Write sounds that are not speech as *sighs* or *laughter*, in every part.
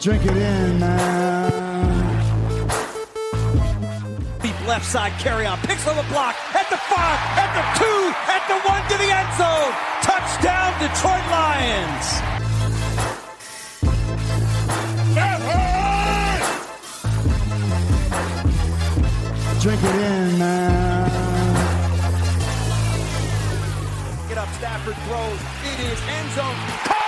Drink it in, man. Deep left side carry on. Picks on the block. At the five. At the two. At the one to the end zone. Touchdown, Detroit Lions. Drink it in, man. Get up, Stafford throws. It is end zone. Caught!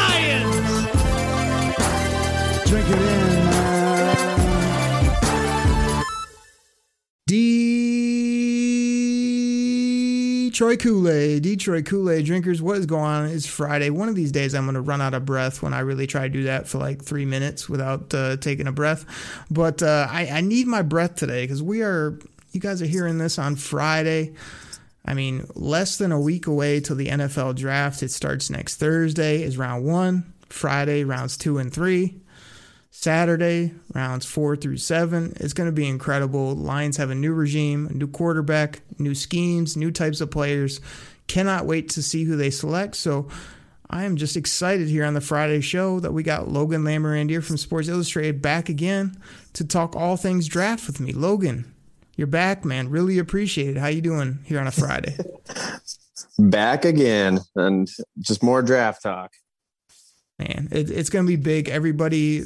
Detroit Kool Aid, Detroit Kool Aid drinkers, what is going on? It's Friday. One of these days, I'm going to run out of breath when I really try to do that for like three minutes without uh, taking a breath. But uh, I, I need my breath today because we are, you guys are hearing this on Friday. I mean, less than a week away till the NFL draft. It starts next Thursday, is round one. Friday, rounds two and three. Saturday, rounds four through seven. It's going to be incredible. Lions have a new regime, a new quarterback, new schemes, new types of players. Cannot wait to see who they select. So I am just excited here on the Friday show that we got Logan Lamorandier from Sports Illustrated back again to talk all things draft with me. Logan, you're back, man. Really appreciate it. How you doing here on a Friday? *laughs* Back again and just more draft talk. Man. It, it's going to be big. Everybody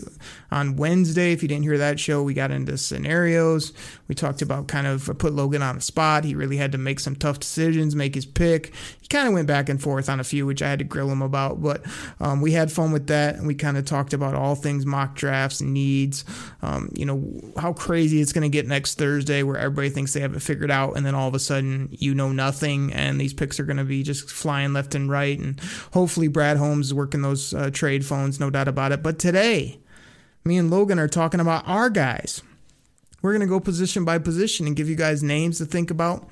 on wednesday if you didn't hear that show we got into scenarios. We talked about kind of put logan on the spot. He really had to make some tough decisions make his pick. He kind of went back and forth on a few which i had to grill him about but um, we had fun with that and we kind of talked about all things mock drafts needs. Um, you know how crazy it's going to get next thursday where everybody thinks they have it figured out and then all of a sudden you know nothing and these picks are going to be just flying left and right and hopefully brad holmes is working those uh, trade phones no doubt about it but today me and Logan are talking about our guys. We're going to go position by position and give you guys names to think about,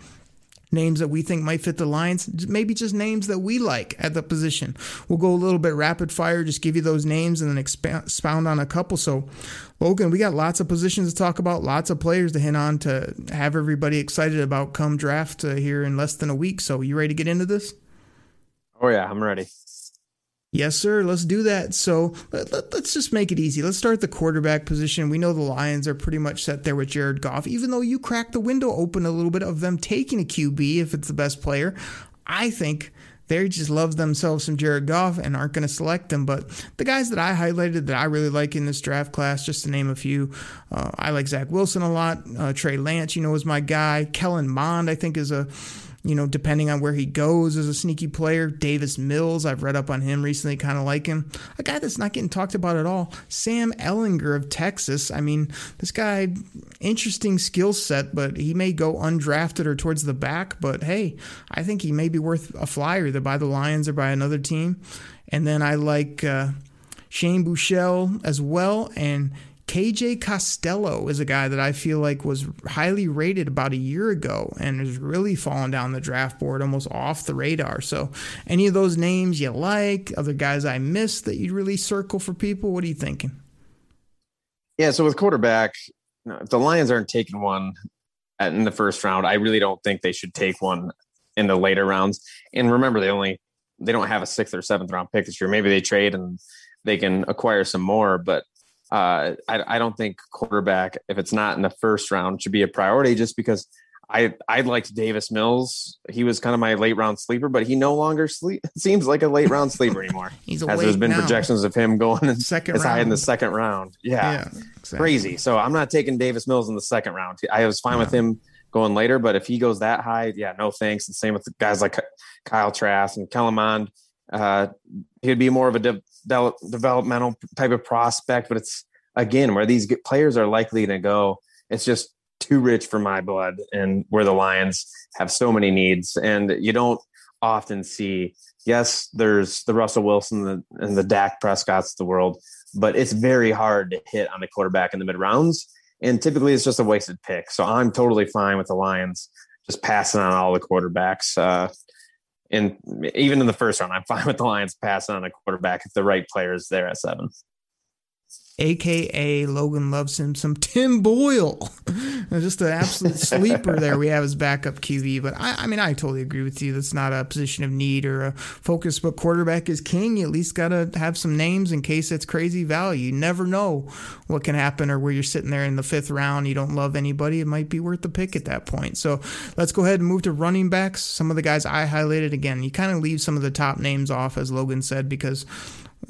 names that we think might fit the Lions, maybe just names that we like at the position. We'll go a little bit rapid fire, just give you those names and then expound, on a couple. So, Logan, we got lots of positions to talk about, lots of players to hit on to have everybody excited about come draft uh, here in less than a week. So, you ready to get into this? Oh yeah, I'm ready. Yes, sir. Let's do that. So let, let, us just make it easy. Let's start the quarterback position. We know the Lions are pretty much set there with Jared Goff, even though you cracked the window open a little bit of them taking a QB if it's the best player. I think they just love themselves some Jared Goff and aren't going to select them. But the guys that I highlighted that I really like in this draft class, just to name a few, uh, I like Zach Wilson a lot. Uh, Trey Lance, you know, is my guy. Kellen Mond, I think, is a you know, depending on where he goes as a sneaky player. Davis Mills, I've read up on him recently, kind of like him. A guy that's not getting talked about at all. Sam Ehlinger of Texas. I mean, this guy, interesting skill set, but he may go undrafted or towards the back. But hey, I think he may be worth a flyer either by the Lions or by another team. And then I like uh, Shane Buechele as well. And KJ Costello is a guy that I feel like was highly rated about a year ago and has really fallen down the draft board, almost off the radar. So, any of those names you like, other guys I missed that you'd really circle for people? What are you thinking? Yeah, so with quarterback, if the Lions aren't taking one in the first round, I really don't think they should take one in the later rounds. And remember, they only they don't have a sixth or seventh round pick this year. Maybe they trade and they can acquire some more, but uh, I, I don't think quarterback, if it's not in the first round, should be a priority just because I I liked Davis Mills. He was kind of my late round sleeper, but he no longer sleep *laughs* seems like a late round sleeper anymore. *laughs* He's as there's been now. projections of him going in, Second as high in the second round. Yeah, Yeah, exactly. crazy. So I'm not taking Davis Mills in the second round. I was fine with him going later, but if he goes that high, yeah, no thanks. And same with guys like Kyle Trask and Kellen Mond. Uh, he'd be more of a de- de- developmental type of prospect, but it's again where these players are likely to go. It's just too rich for my blood, and where the Lions have so many needs, and you don't often see. Yes, there's the Russell Wilson and the, and the Dak Prescott's of the world, but it's very hard to hit on a quarterback in the mid rounds, and typically it's just a wasted pick. So I'm totally fine with the Lions just passing on all the quarterbacks. Uh, And even in the first round, I'm fine with the Lions passing on a quarterback if the right player is there at seven aka Logan loves him some Tim Boyle. *laughs* Just an absolute *laughs* sleeper there we have as backup QB. But I, I, mean, I totally agree with you. That's not a position of need or a focus, but quarterback is king. You at least got to have some names in case it's crazy value. You never know what can happen or where you're sitting there in the fifth round. You don't love anybody. It might be worth the pick at that point. So let's go ahead and move to running backs. Some of the guys I highlighted again, you kind of leave some of the top names off, as Logan said, because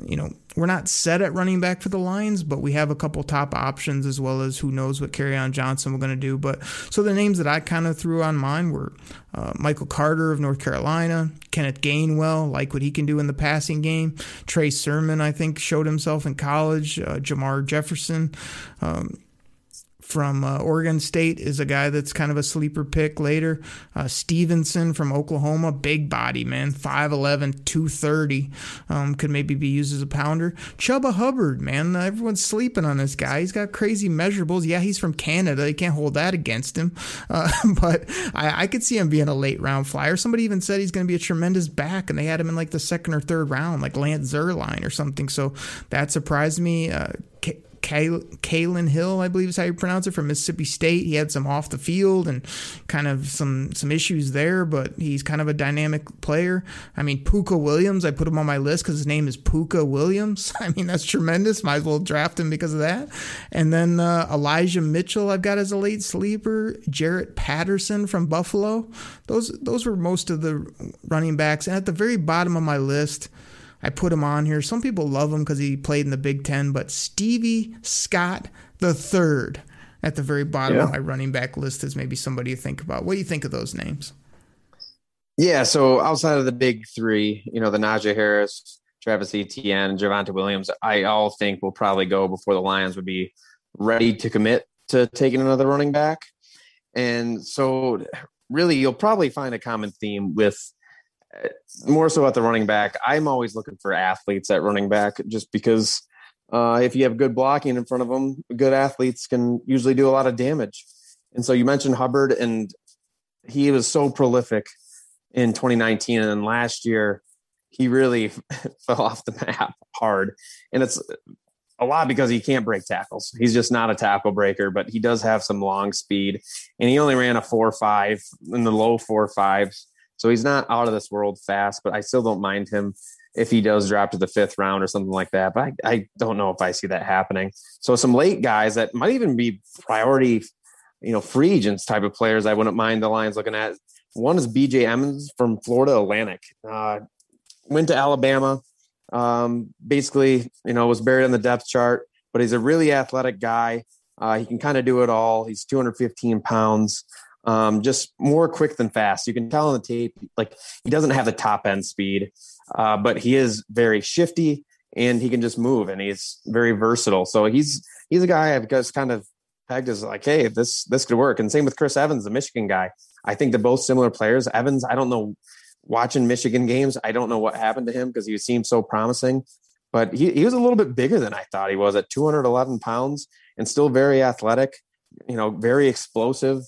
you know, we're not set at running back for the Lions, but we have a couple top options as well as who knows what Kerryon Johnson we're going to do. But so the names that I kind of threw on mine were uh, Michael Carter of North Carolina, Kenneth Gainwell, like what he can do in the passing game. Trey Sermon, I think, showed himself in college. Uh, Jermar Jefferson. Um, from uh, Oregon State is a guy that's kind of a sleeper pick later. Uh, Stevenson from Oklahoma, big body, man, 5'11, 230. Um, could maybe be used as a pounder. Chuba Hubbard, man, everyone's sleeping on this guy. He's got crazy measurables. Yeah, he's from Canada. You can't hold that against him. Uh, *laughs* but I, I, could see him being a late round flyer. Somebody even said he's going to be a tremendous back, and they had him in like the second or third round, like Lance Zierlein or something. So that surprised me. Uh, Kylin Hill, I believe is how you pronounce it, from Mississippi State. He had some off the field and kind of some some issues there, but he's kind of a dynamic player. I mean, Pooka Williams, I put him on my list because his name is Pooka Williams. *laughs* I mean, that's tremendous. Might as well draft him because of that. And then uh, Elijah Mitchell, I've got as a late sleeper. Jaret Patterson from Buffalo. Those those were most of the running backs. And at the very bottom of my list. I put him on here. Some people love him because he played in the Big Ten, but Stevie Scott the third at the very bottom yeah. of my running back list is maybe somebody to think about. What do you think of those names? Yeah, so outside of the big three, you know, the Najee Harris, Travis Etienne, and Javonte Williams, I all think will probably go before the Lions would be ready to commit to taking another running back. And so, really, you'll probably find a common theme with more so at the running back. I'm always looking for athletes at running back just because uh, if you have good blocking in front of them, good athletes can usually do a lot of damage. And so you mentioned Hubbard, and he was so prolific in 2019. And then last year, he really *laughs* fell off the map hard. And it's a lot because he can't break tackles. He's just not a tackle breaker, but he does have some long speed. And he only ran a four five in the low four fives so he's not out of this world fast, but I still don't mind him if he does drop to the fifth round or something like that. But I, I don't know if I see that happening. So some late guys that might even be priority, you know, free agents type of players I wouldn't mind the Lions looking at. One is BJ Emmons from Florida Atlantic. Uh, went to Alabama. Um, basically, you know, was buried on the depth chart, but he's a really athletic guy. Uh, he can kind of do it all. He's 215 pounds um, just more quick than fast. You can tell on the tape, like he doesn't have the top end speed, uh, but he is very shifty and he can just move and he's very versatile. So he's he's a guy I've just kind of pegged as like, hey, this this could work. And same with Chris Evans, the Michigan guy. I think they're both similar players. Evans, I don't know, watching Michigan games, I don't know what happened to him because he seemed so promising. But he, he was a little bit bigger than I thought he was at 211 pounds and still very athletic, you know, very explosive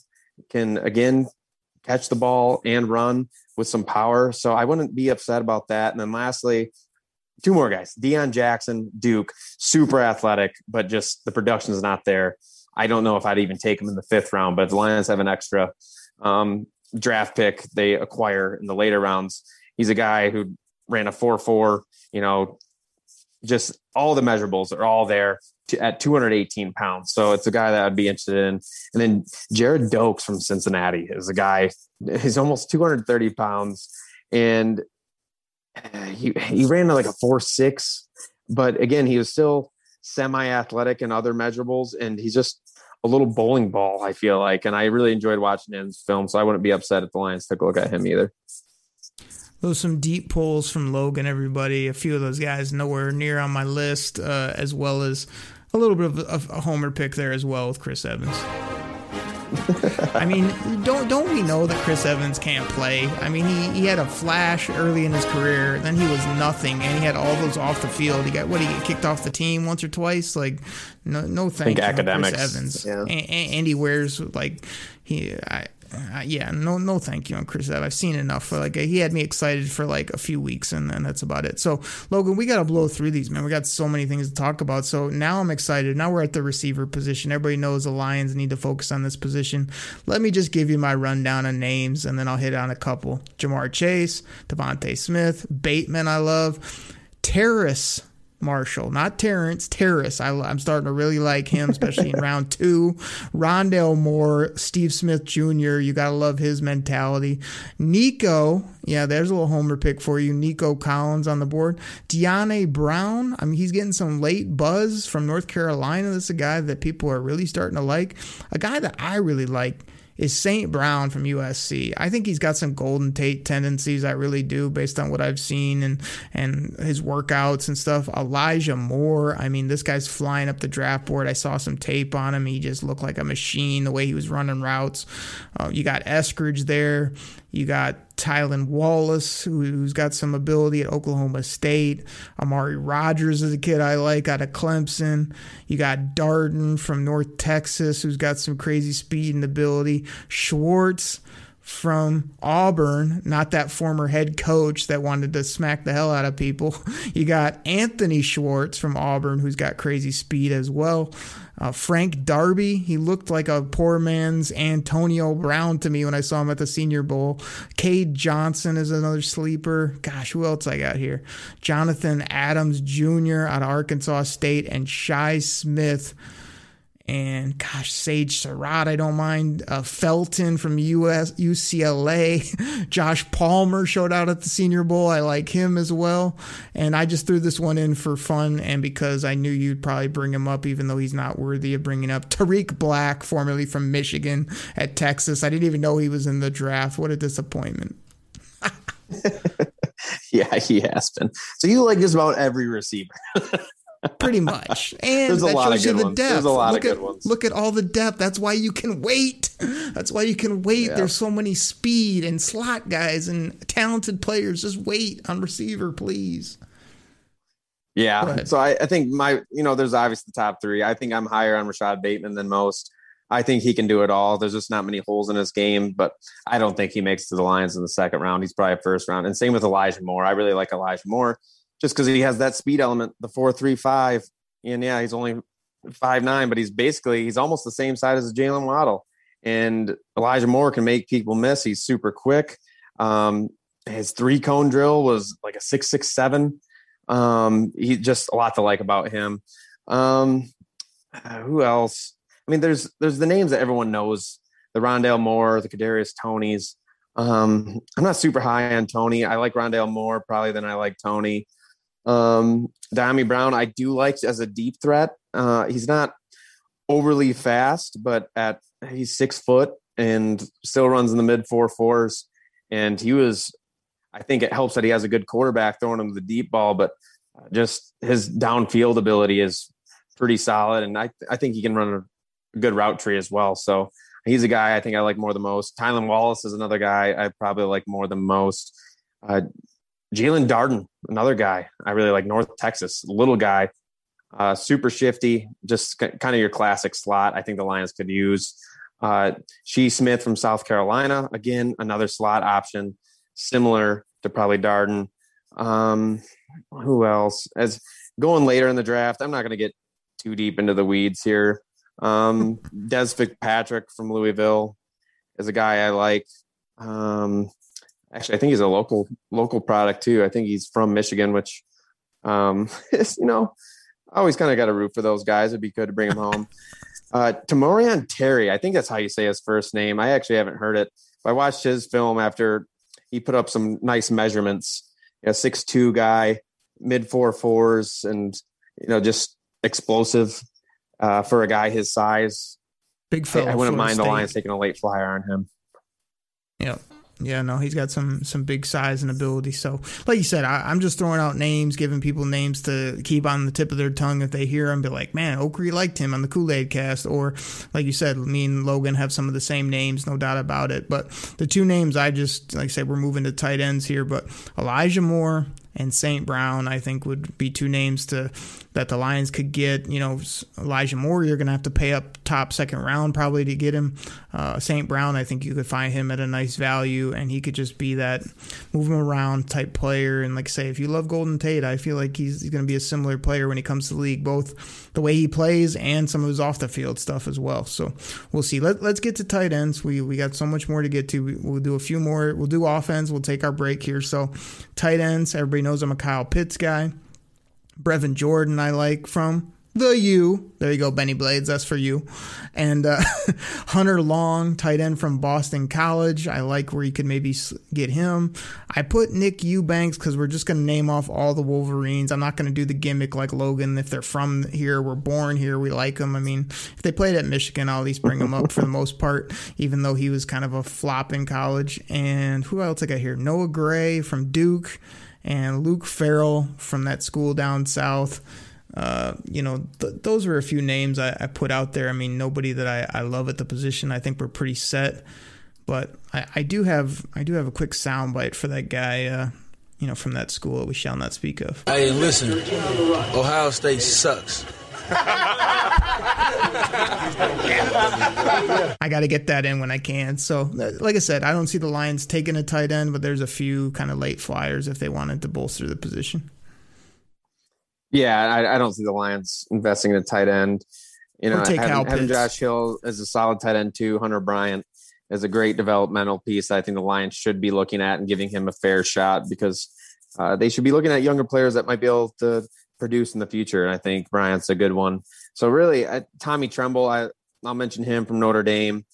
can again catch the ball and run with some power. So I wouldn't be upset about that. And then lastly, two more guys, Deon Jackson, Duke, super athletic, but just the production is not there. I don't know if I'd even take him in the fifth round, but the Lions have an extra um, draft pick they acquire in the later rounds. He's a guy who ran a 4 4, you know, just all the measurables are all there at 218 pounds. So it's a guy that I'd be interested in. And then Gerrid Doaks from Cincinnati is a guy, he's almost 230 pounds and he, he ran like a four six, but again, he was still semi athletic and other measurables. And he's just a little bowling ball, I feel like. And I really enjoyed watching his film. So I wouldn't be upset if the Lions took a look at him either. Those some deep pulls from Logan, everybody. A few of those guys nowhere near on my list, uh, as well as a little bit of a, a homer pick there as well with Chris Evans. *laughs* I mean, don't don't we know that Chris Evans can't play? I mean, he, he had a flash early in his career, then he was nothing, and he had all those off the field. He got what he get kicked off the team once or twice. Like, no, no thank you, academics. Chris Evans. Yeah. And, and, he wears like he. I, uh, yeah, no, no, thank you on Chris. I've seen enough. Like he had me excited for like a few weeks, and then that's about it. So Logan, we got to blow through these, man. We got so many things to talk about. So now I'm excited. Now we're at the receiver position. Everybody knows the Lions need to focus on this position. Let me just give you my rundown of names, and then I'll hit on a couple. Ja'Marr Chase, DeVonta Smith, Bateman. I love. Terrace Marshall, not Terrence, Terrace. I, am starting to really like him, especially in *laughs* round two. Rondale Moore, Steve Smith Jr., you got to love his mentality. Nico, yeah, there's a little homer pick for you. Nico Collins on the board. Dyami Brown, I mean, he's getting some late buzz from North Carolina. That's a guy that people are really starting to like. A guy that I really like is St. Brown from USC. I think he's got some Golden Tate tendencies. I really do, based on what I've seen and and his workouts and stuff. Elijah Moore. I mean, this guy's flying up the draft board. I saw some tape on him. He just looked like a machine the way he was running routes. Uh, you got Eskridge there. You got Tylan Wallace, who's got some ability at Oklahoma State. Amari Rogers is a kid I like out of Clemson. You got Darden from North Texas, who's got some crazy speed and ability. Schwartz from Auburn, not that former head coach that wanted to smack the hell out of people. *laughs* You got Anthony Schwartz from Auburn, who's got crazy speed as well. Uh, Frank Darby, he looked like a poor man's Antonio Brown to me when I saw him at the Senior Bowl. Cade Johnson is another sleeper. Gosh, who else I got here? Jonathan Adams Jr. out of Arkansas State and Shi Smith and gosh, Sage Surratt, I don't mind. Uh, Felton from US UCLA, *laughs* Josh Palmer showed out at the Senior Bowl. I like him as well, and I just threw this one in for fun and because I knew you'd probably bring him up, even though he's not worthy of bringing up. Tarik Black, formerly from Michigan at Texas. I didn't even know he was in the draft. What a disappointment. *laughs* yeah, he has been. So you like just about every receiver. *laughs* pretty much. *laughs* And There's a that lot shows of you the ones. depth. There's a lot look of at, good ones. Look at all the depth. That's why you can wait. That's why you can wait. Yeah. There's so many speed and slot guys and talented players. Just wait on receiver, please. Yeah. So I, I think my, you know, there's obviously the top three. I think I'm higher on Rashod Bateman than most. I think he can do it all. There's just not many holes in his game, but I don't think he makes to the Lions in the second round. He's probably first round. And same with Elijah Moore. I really like Elijah Moore just because he has that speed element, the four three five. And yeah, he's only five nine, but he's basically he's almost the same size as Jaylen Waddle. And Elijah Moore can make people miss. He's super quick. Um, his three cone drill was like a six six seven. Um, he just a lot to like about him. Um, uh, who else? I mean, there's there's the names that everyone knows: the Rondale Moore, the Kadarius Toneys. Um, I'm not super high on Toney. I like Rondale more probably than I like Toney. Um, Dyami Brown, I do like as a deep threat. Uh, he's not overly fast, but at he's six foot and still runs in the mid four fours. And he was, I think it helps that he has a good quarterback throwing him the deep ball, but just his downfield ability is pretty solid. And I, I think he can run a good route tree as well. So he's a guy I think I like more than most. Tylan Wallace is another guy I probably like more than most. Uh, Jaelon Darden, another guy I really like, North Texas, little guy, uh, super shifty, just kind of your classic slot. I think the Lions could use. Uh, Shi Smith from South Carolina, again, another slot option, similar to probably Darden. Um, who else? As going later in the draft, I'm not going to get too deep into the weeds here. Um, *laughs* Dez Fitzpatrick from Louisville is a guy I like. Um, actually, I think he's a local local product too. I think he's from Michigan, which um, *laughs* is you know, I always kind of got a root for those guys. It'd be good to bring him home. Uh, Tamorrion Terry, I think that's how you say his first name. I actually haven't heard it. I watched his film after he put up some nice measurements. A six two guy, mid four fours, and you know just explosive uh, for a guy his size. Big fella. I, I wouldn't mind the Lions taking a late flyer on him. Yeah. Yeah, no, he's got some some big size and ability. So, like you said, I, am just throwing out names, giving people names to keep on the tip of their tongue if they hear them. Be like, man, Okrie liked him on the Kool Aid Cast, or like you said, me and Logan have some of the same names, no doubt about it. But the two names I just like I said, we're moving to tight ends here, but Elijah Moore and St. Brown, I think would be two names to that the Lions could get. You know, Elijah Moore, you're going to have to pay up top second round probably to get him. Uh, St. Brown, I think you could find him at a nice value, and he could just be that move him around type player. And like say, if you love Golden Tate, I feel like he's, he's going to be a similar player when he comes to the league, both the way he plays and some of his off the field stuff as well. So we'll see. Let, let's get to tight ends. We we got so much more to get to. We'll do a few more. We'll do offense. We'll take our break here. So tight ends. Everybody knows I'm a Kyle Pitts guy. Brevin Jordan, I like from the U. There you go, Bennie Blades. That's for you. And uh, *laughs* Hunter Long, tight end from Boston College. I like where you could maybe get him. I put Nick Eubanks because we're just going to name off all the Wolverines. I'm not going to do the gimmick like Logan. If they're from here, we're born here, we like them. I mean, if they played at Michigan, I'll at least bring them up for the most part, even though he was kind of a flop in college. And who else I got here? Noah Gray from Duke and Luke Farrell from that school down south. Uh, you know, th- those were a few names I, I, put out there. I mean, nobody that I, I love at the position. I think we're pretty set, but I, I do have I do have a quick soundbite for that guy. Uh, you know, from that school we shall not speak of. Hey, listen, Ohio State sucks. *laughs* I got to get that in when I can. So, like I said, I don't see the Lions taking a tight end, but there's a few kind of late flyers if they wanted to bolster the position. Yeah, I, I don't see the Lions investing in a tight end. You know, having, having Josh Hill as a solid tight end too, Hunter Bryant is a great developmental piece. I think the Lions should be looking at and giving him a fair shot because uh, they should be looking at younger players that might be able to produce in the future. And I think Bryant's a good one. So really, uh, Tommy Tremble, I, I'll mention him from Notre Dame.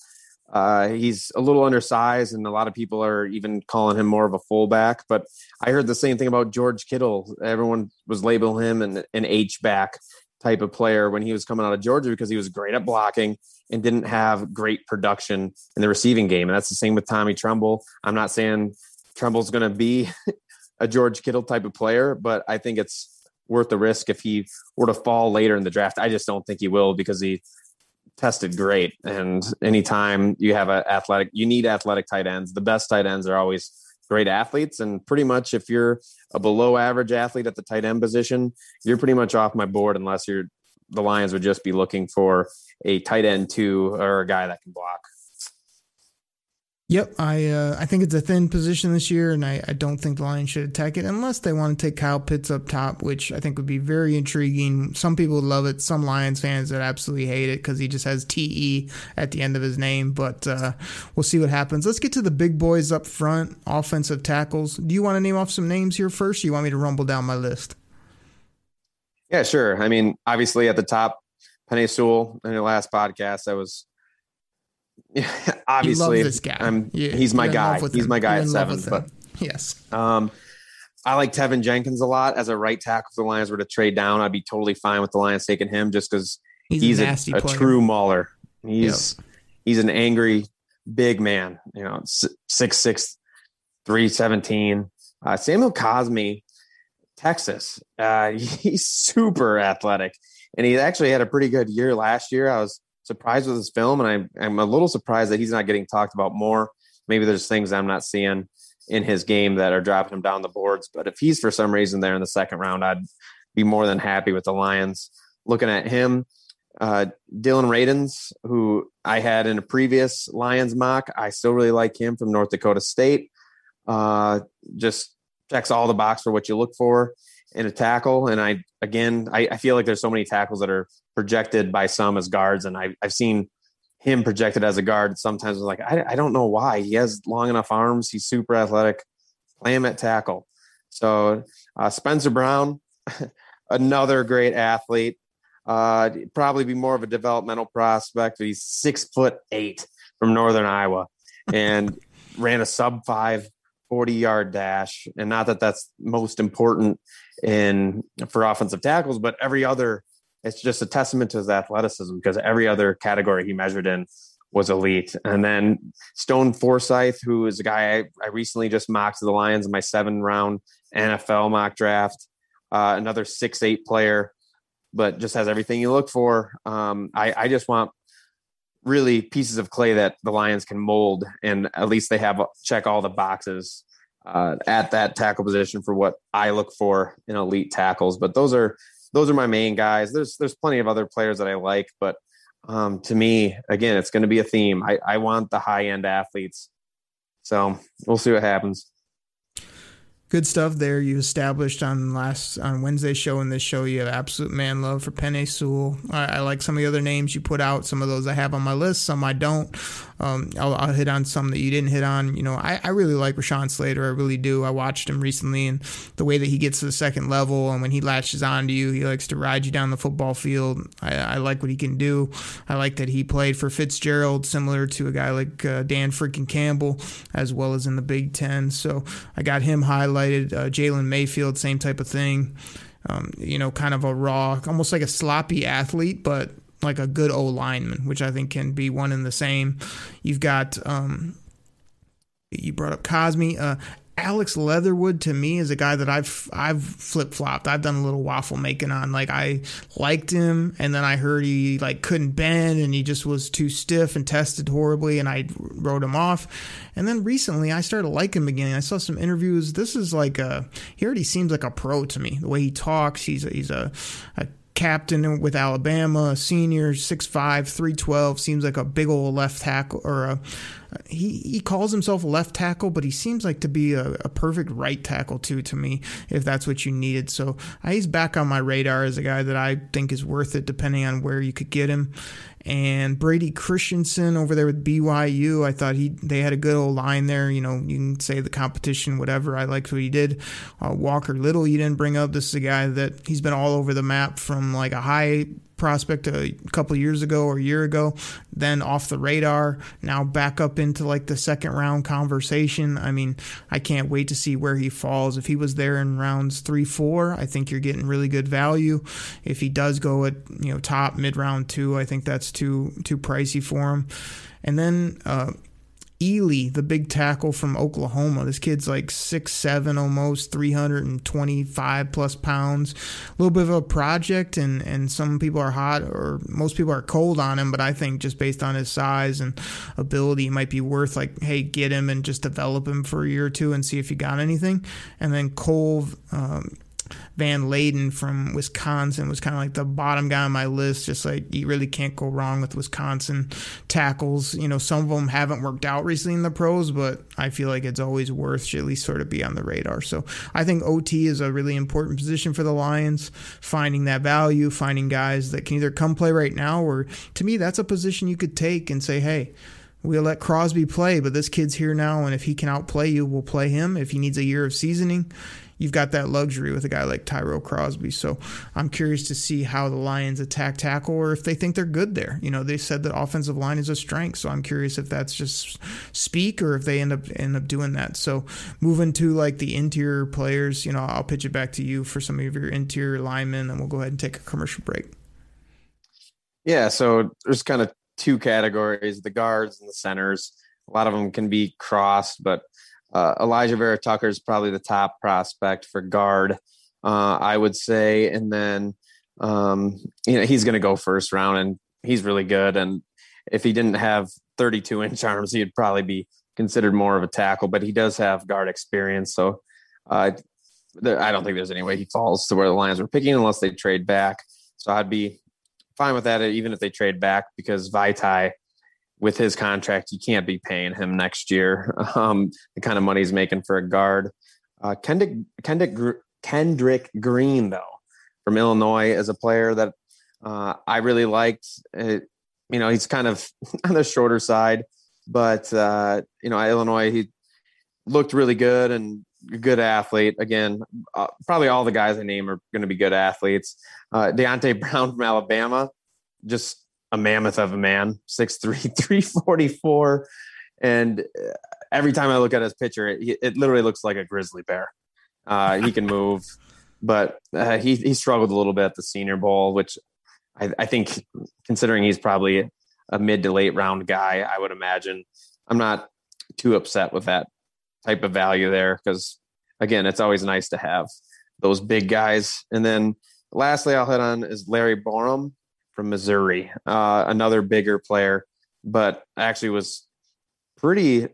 Uh, he's a little undersized, and a lot of people are even calling him more of a fullback. But I heard the same thing about George Kittle. Everyone was labeling him an, an H back type of player when he was coming out of Georgia because he was great at blocking and didn't have great production in the receiving game. And that's the same with Tommy Tremble. I'm not saying Tremble's going to be *laughs* a George Kittle type of player, but I think it's worth the risk if he were to fall later in the draft. I just don't think he will because he tested great. And anytime you have an athletic, you need athletic tight ends. The best tight ends are always great athletes. And pretty much if you're a below average athlete at the tight end position, you're pretty much off my board unless you're the Lions would just be looking for a tight end two or a guy that can block. Yep, I uh, I think it's a thin position this year, and I, I don't think the Lions should attack it unless they want to take Kyle Pitts up top, which I think would be very intriguing. Some people love it, some Lions fans that absolutely hate it because he just has TE at the end of his name. But uh, we'll see what happens. Let's get to the big boys up front, offensive tackles. Do you want to name off some names here first? Or you want me to rumble down my list? Yeah, sure. I mean, obviously at the top, Penei Sewell in the last podcast, I was *laughs* obviously this guy. I'm, you, he's my guy. He's him. my guy you're at seven. But yes, um, I like Teven Jenkins a lot as a right tackle. If the Lions were to trade down, I'd be totally fine with the Lions taking him just because he's, he's, a, a, a true mauler. He's yep. he's an angry big man. You know, six six, three seventeen. Uh, Samuel Cosmi, Texas. Uh, *laughs* he's super athletic, and he actually had a pretty good year last year. I was surprised with his film, and I'm I'm a little surprised that he's not getting talked about more. Maybe there's things I'm not seeing in his game that are dropping him down the boards. But if he's for some reason there in the second round, I'd be more than happy with the Lions. Looking at him, uh, Dillon Radunz, who I had in a previous Lions mock, I still really like him from North Dakota State. Uh, just checks all the box for what you look for in a tackle. And I, again, I, I, feel like there's so many tackles that are projected by some as guards. And I, I've seen him projected as a guard. Sometimes I'm like, I, I don't know why he has long enough arms. He's super athletic. Play him at tackle. So uh, Spencer Brown, *laughs* another great athlete. Uh, probably be more of a developmental prospect, but he's six foot eight from Northern Iowa and *laughs* ran a sub five 40 yard dash. And not that that's most important in for offensive tackles, but every other, it's just a testament to his athleticism because every other category he measured in was elite. And then Stone Forsythe, who is a guy I, I recently just mocked to the Lions in my seven round NFL mock draft, uh, another six eight player, but just has everything you look for. Um, I, I just want really pieces of clay that the Lions can mold, and at least they have check all the boxes uh, at that tackle position for what I look for in elite tackles. But those are those are my main guys. There's there's plenty of other players that I like, but um, to me, again, it's going to be a theme. I, I want the high end athletes. So we'll see what happens good stuff there. You established on last on Wednesday's show and this show. You have absolute man love for Penei Sewell. I, I, like some of the other names you put out. Some of those I have on my list. Some I don't. Um, I'll, I'll, hit on some that you didn't hit on. You know, I, I really like Rashawn Slater. I really do. I watched him recently and the way that he gets to the second level and when he latches onto you, he likes to ride you down the football field. I, I like what he can do. I like that he played for Fitzgerald, similar to a guy like uh, Dan freaking Campbell, as well as in the Big Ten. So I got him highlighted highlighted. Uh, Jalen Mayfield, same type of thing. Um, you know, kind of a raw, almost like a sloppy athlete, but like a good O lineman, which I think can be one and the same. You've got um, you brought up Cosmi. Uh, Alex Leatherwood to me is a guy that I've I've flip flopped. I've done a little waffle making on. Like I liked him, and then I heard he like couldn't bend, and he just was too stiff and tested horribly, and I wrote him off. And then recently, I started liking him again. I saw some interviews. This is like a he already seems like a pro to me. The way he talks, he's a, he's a, a captain with Alabama, senior, 6'5, 312, seems like a big old left tackle or a he, he calls himself a left tackle, but he seems like to be a, a, perfect right tackle too to me, if that's what you needed. So uh, he's back on my radar as a guy that I think is worth it, depending on where you could get him. And Brady Christensen over there with BYU, I thought he they had a good old line there. You know, you can say the competition, whatever. I liked what he did. Uh, Walker Little, you didn't bring up. This is a guy that he's been all over the map from like a high prospect a couple years ago or a year ago, then off the radar, now back up into like the second round conversation. I mean, I can't wait to see where he falls. If he was there in rounds three, four, I think you're getting really good value. If he does go at you know top mid round two, I think that's too too pricey for him. And then uh, Ealy, the big tackle from Oklahoma. This kid's like six seven, almost 325 plus pounds. A little bit of a project, and, and some people are hot, or most people are cold on him, but I think just based on his size and ability, it might be worth like, hey, get him and just develop him for a year or two and see if you got anything. And then Cole, um, Van Lanen from Wisconsin was kind of like the bottom guy on my list. Just like you really can't go wrong with Wisconsin tackles. You know, some of them haven't worked out recently in the pros, but I feel like it's always worth at least sort of be on the radar. So I think OT is a really important position for the Lions. Finding that value, finding guys that can either come play right now, or to me, that's a position you could take and say, hey, We'll let Crosby play, but this kid's here now, and if he can outplay you, we'll play him. If he needs a year of seasoning, you've got that luxury with a guy like Tyrell Crosby. So I'm curious to see how the Lions attack tackle or if they think they're good there. You know, they said that offensive line is a strength, so I'm curious if that's just speak or if they end up end up doing that. So moving to like the interior players, you know, I'll pitch it back to you for some of your interior linemen, and we'll go ahead and take a commercial break. Yeah, so there's kind of two categories: the guards and the centers. A lot of them can be crossed, but uh, Alijah Vera Tucker is probably the top prospect for guard, uh, I would say. And then, um, you know, he's going to go first round and he's really good. And if he didn't have 32 *laughs* inch arms, he'd probably be considered more of a tackle, but he does have guard experience. So uh, I don't think there's any way he falls to where the Lions were picking unless they trade back. So I'd be fine with that, even if they trade back, because Vaitai with his contract, you can't be paying him next year. *laughs* Um, the kind of money he's making for a guard. Uh, Kendrick, Kendrick, Kendrick Green, though, from Illinois, is a player that uh, I really liked. It, you know, he's kind of *laughs* on the shorter side, but uh, you know, Illinois, he looked really good and good athlete. Again, uh, probably all the guys I name are going to be good athletes. Uh, Deonte *laughs* Brown from Alabama, just a mammoth of a man, 6'3", 344. *laughs* And uh, every time I look at his picture, it, it literally looks like a grizzly bear. Uh, he can move, *laughs* but uh, he, he struggled a little bit at the Senior Bowl, which I, I think, considering he's probably a mid to late round guy, I would imagine. I'm not too upset with that type of value there because, again, it's always nice to have those big guys. And then lastly, I'll hit on is Larry Borom from Missouri, uh, another bigger player, but actually was pretty,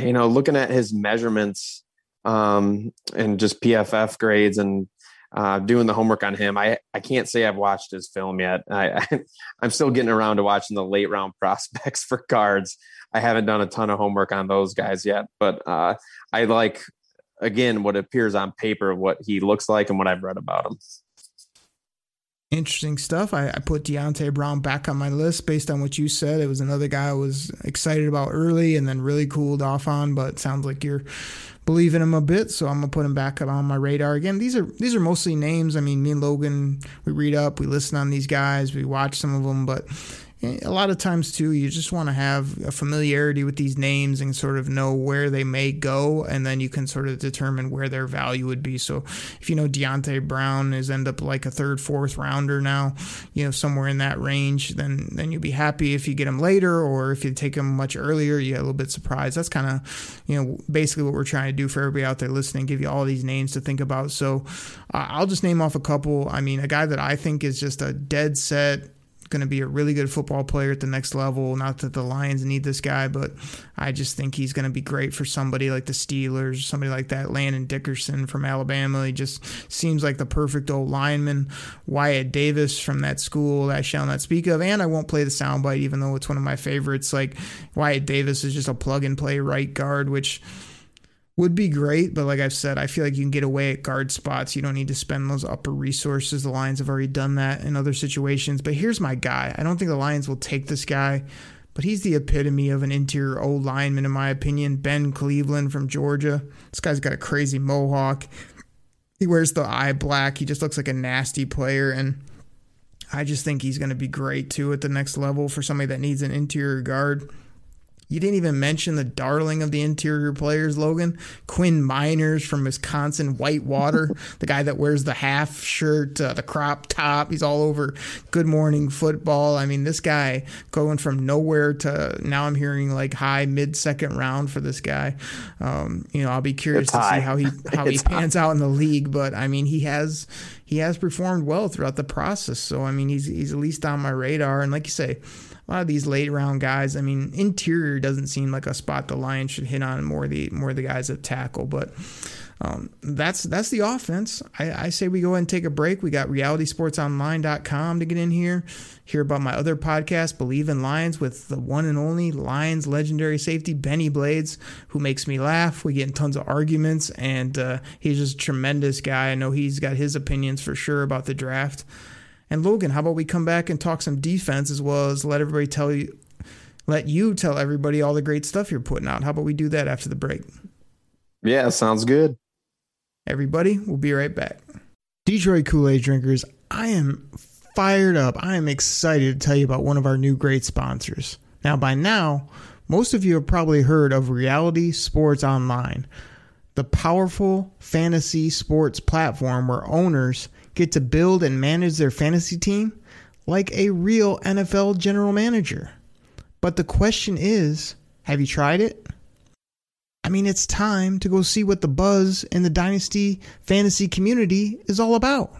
you know, looking at his measurements um, and just PFF grades and uh, doing the homework on him. I, I can't say I've watched his film yet. I, *laughs* I am still getting around to watching the late round *laughs* prospects for cards. I haven't done a ton of homework on those guys yet, but uh, I like again what appears on paper, what he looks like, and what I've read about him. Interesting stuff. I, I, put Deonte Brown back on my list based on what you said. It was another guy I was excited about early and then really cooled off on, but sounds like you're believing him a bit, so I'm gonna put him back on my radar again. These are these are mostly names. I mean, me and Logan, we read up, we listen on these guys, we watch some of them, but a lot of times too you just want to have a familiarity with these names and sort of know where they may go and then you can sort of determine where their value would be. So if you know Deonte Brown is end up like a third fourth rounder now you know somewhere in that range then then you'll be happy if you get him later or if you take him much earlier you get a little bit surprised. That's kind of you know basically what we're trying to do for everybody out there listening give you all these names to think about. So uh, I'll just name off a couple. I mean a guy that I think is just a dead set going to be a really good football player at the next level. Not that the Lions need this guy, but I just think he's going to be great for somebody like the Steelers, somebody like that. Landon Dickerson from Alabama. He just seems like the perfect old lineman. Wyatt Davis from that school that I shall not speak of. And I won't play the soundbite, even though it's one of my favorites. Like Wyatt Davis is just a plug and play right guard, which would be great, but like I've said, I feel like you can get away at guard spots. You don't need to spend those upper resources. The Lions have already done that in other situations. But here's my guy. I don't think the Lions will take this guy, but he's the epitome of an interior old lineman, in my opinion. Ben Cleveland from Georgia. This guy's got a crazy mohawk. He wears the eye black. He just looks like a nasty player. And I just think he's going to be great too at the next level for somebody that needs an interior guard. You didn't even mention the darling of the interior players, Logan. Quinn Meinerz from Wisconsin Whitewater, *laughs* the guy that wears the half shirt, uh, the crop top. He's all over Good Morning Football. I mean, this guy going from nowhere to now I'm hearing like high mid second round for this guy. Um, you know, I'll be curious to see how he *laughs* how he pans high. out in the league. But I mean, he has he has performed well throughout the process. So I mean, he's he's at least on my radar. And like you say a lot of these late round guys. I mean, interior doesn't seem like a spot the Lions should hit on more the more the guys that tackle, but. Um, that's that's the offense. I, I, say we go ahead and take a break. We got realitysportsonline.com to get in here, hear about my other podcast, Bleav in Lions, with the one and only Lions legendary safety, Bennie Blades, who makes me laugh. We get in tons of arguments, and uh, he's just a tremendous guy. I know he's got his opinions for sure about the draft. And Logan, how about we come back and talk some defense as well as let everybody tell you, let you tell everybody all the great stuff you're putting out. How about we do that after the break? Yeah, sounds good. Everybody, we'll be right back. Detroit Kool Aid drinkers, I am fired up. I am excited to tell you about one of our new great sponsors. Now, by now, most of you have probably heard of Reality Sports Online, the powerful fantasy sports platform where owners get to build and manage their fantasy team like a real NFL general manager. But the question is have you tried it? I mean, it's time to go see what the buzz in the Dynasty fantasy community is all about.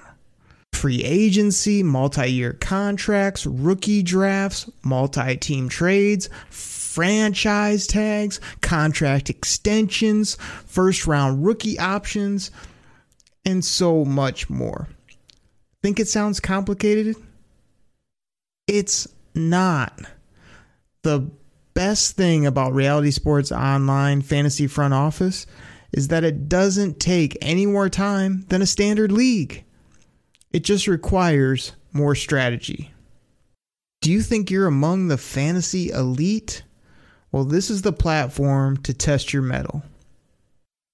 Free agency, multi year contracts, rookie drafts, multi team trades, franchise tags, contract extensions, first round rookie options, and so much more. Think it sounds complicated? It's not. The best thing about Reality Sports Online Fantasy Front Office is that it doesn't take any more time than a standard league. It just requires more strategy. Do you think you're among the fantasy elite? Well, this is the platform to test your mettle.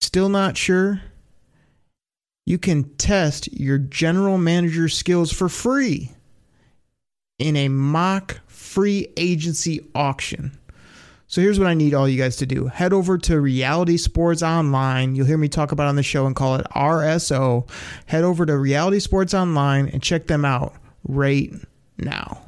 Still not sure? You can test your general manager skills for free in a mock free agency auction. So here's what I need all you guys to do. Head over to Reality Sports Online. You'll hear me talk about on the show and call it RSO. Head over to Reality Sports Online and check them out right now.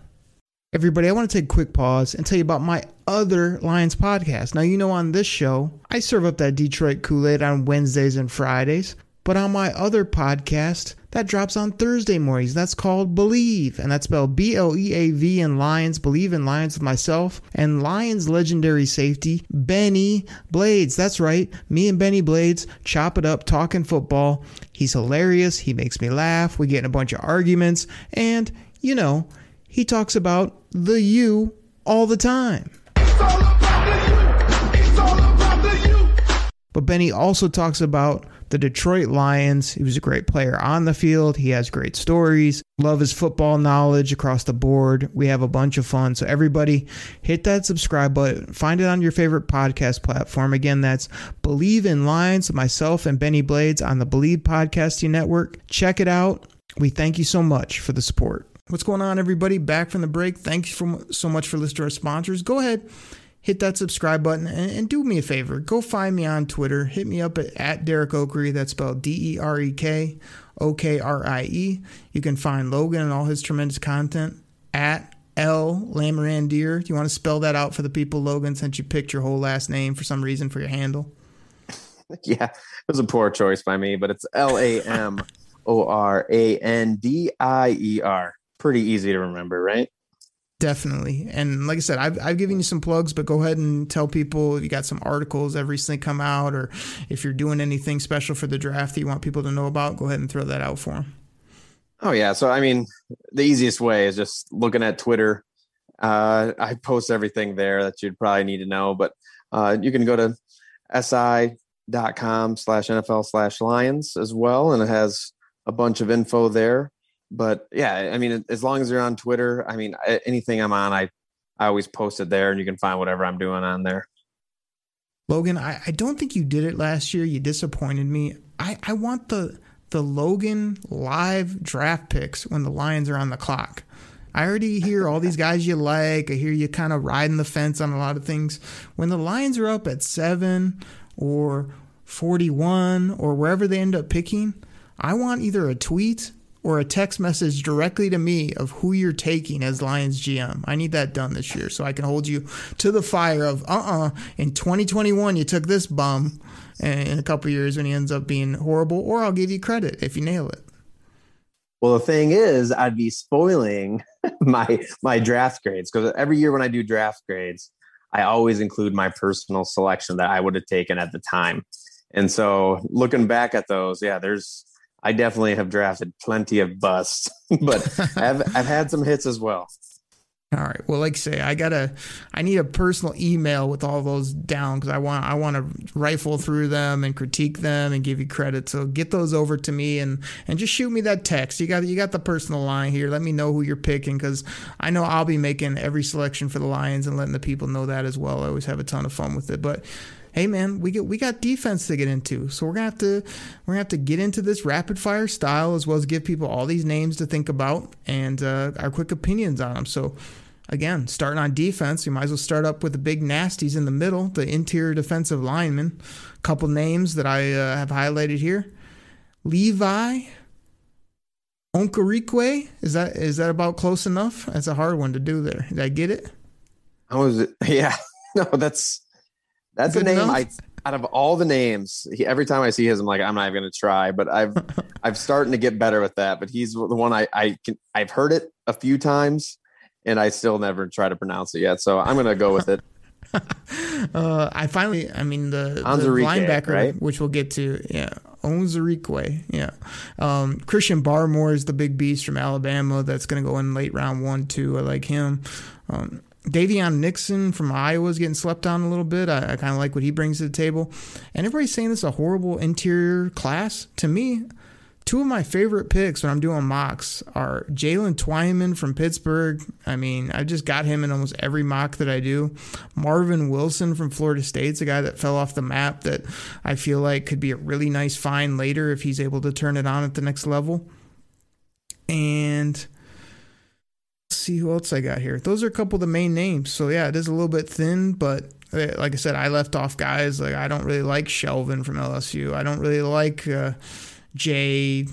Everybody, I want to take a quick pause and tell you about my other Lions podcast. Now, you know, on this show, I serve up that Detroit Kool Aid on Wednesdays and Fridays. But on my other podcast, that drops on Thursday mornings. That's called Bleav, and that's spelled B L E A V in Lions. Bleav in Lions with myself and Lions legendary safety, Bennie Blades. That's right, me and Bennie Blades chop it up talking football. He's hilarious. He makes me laugh. We get in a bunch of arguments, and, you know, he talks about the you all the time. But Bennie also talks about the Detroit Lions. He was a great player on the field. He has great stories. Love his football knowledge across the board. We have a bunch of fun. So, everybody, hit that subscribe button. Find it on your favorite podcast platform. Again, that's Bleav in Lions, myself and Bennie Blades on the Bleav Podcasting Network. Check it out. We thank you so much for the support. What's going on, everybody? Back from the break. Thanks for, so much for listening to our sponsors. Go ahead hit that subscribe button and, and, do me a favor. Go find me on Twitter. Hit me up at, at Derek. That's spelled D E R E K O K R I E. You can find Logan and all his tremendous content at L Lamorandier. Do you want to spell that out for the people, Logan, since you picked your whole last name for some reason for your handle? *laughs* Yeah, it was a poor choice by me, but it's L A M O R A N D I E R. Pretty easy to remember, right? Definitely. And like I said, I've, I've given you some plugs, but go ahead and tell people if you got some articles that recently come out or if you're doing anything special for the draft that you want people to know about, go ahead and throw that out for them. Oh, yeah. So, I mean, the easiest way is just looking at Twitter. Uh, I post everything there that you'd probably need to know, but uh, you can go to si.com slash NFL slash Lions as well. And it has a bunch of info there but yeah, I mean, as long as you're on Twitter, I mean, anything I'm on, I I always post it there, and you can find whatever I'm doing on there. Logan, I, I don't think you did it last year. You disappointed me. I, I want the the Logan live draft picks when the Lions are on the clock. I already hear all these *laughs* guys you like. I hear you kind of riding the fence on a lot of things. When the Lions are up at seven or 41 or wherever they end up picking, I want either a tweet or a text message directly to me of who you're taking as Lions GM. I need that done this year so I can hold you to the fire of uh uh-uh, uh in 2021 you took this bum and in a couple years when he ends up being horrible or I'll give you credit if you nail it. Well, the thing is, I'd be spoiling *laughs* my my draft grades because every year when I do draft grades, I always include my personal selection that I would have taken at the time. And so, looking back at those, yeah, there's I definitely have drafted plenty of busts, *laughs* but *laughs* I've I've had some hits as well. All right. Well, like I say, I gotta, I need a personal email with all those down because I want, I want to rifle through them and critique them and give you credit. So get those over to me and and just shoot me that text. You got, you got the personal line here. Let me know who you're picking because I know I'll be making every selection for the Lions and letting the people know that as well. I always have a ton of fun with it, but hey man, we get we got defense to get into. So we're gonna have to we're gonna have to get into this rapid fire style as well as give people all these names to think about and uh, our quick opinions on them. So again, starting on defense, we might as well start up with the big nasties in the middle, the interior defensive linemen. A couple names that I uh, have highlighted here: Levi. Onwuzurike, is that is that about close enough? That's a hard one to do there. Did I get it? How is it? *laughs* Yeah. *laughs* No, that's that's Good a name enough? I out of all the names, he, every time I see his, I'm like, I'm not even going to try. But I've *laughs* I've starting to get better with that. But he's the one I I can I've heard it a few times, and I still never try to pronounce it yet. So I'm going to go with it. *laughs* uh, I finally, I mean the, the linebacker, right? which we'll get to, yeah, Onwuzurike, yeah. Um, Christian Barmore is the big beast from Alabama that's going to go in late round one, two. I like him. Um, Daviyon Nixon from Iowa is getting slept on a little bit. I, I kind of like what he brings to the table. And everybody's saying this is a horrible interior class. To me, two of my favorite picks when I'm doing mocks are Jaylen Twyman from Pittsburgh. I mean, I've just got him in almost every mock that I do. Marvin Wilson from Florida State's a guy that fell off the map that I feel like could be a really nice find later if he's able to turn it on at the next level. And see who else I got here. Those are a couple of the main names. So yeah, it is a little bit thin, but uh, like I said, I left off guys like I don't really like Shelvin from LSU. I don't really like uh, Jay.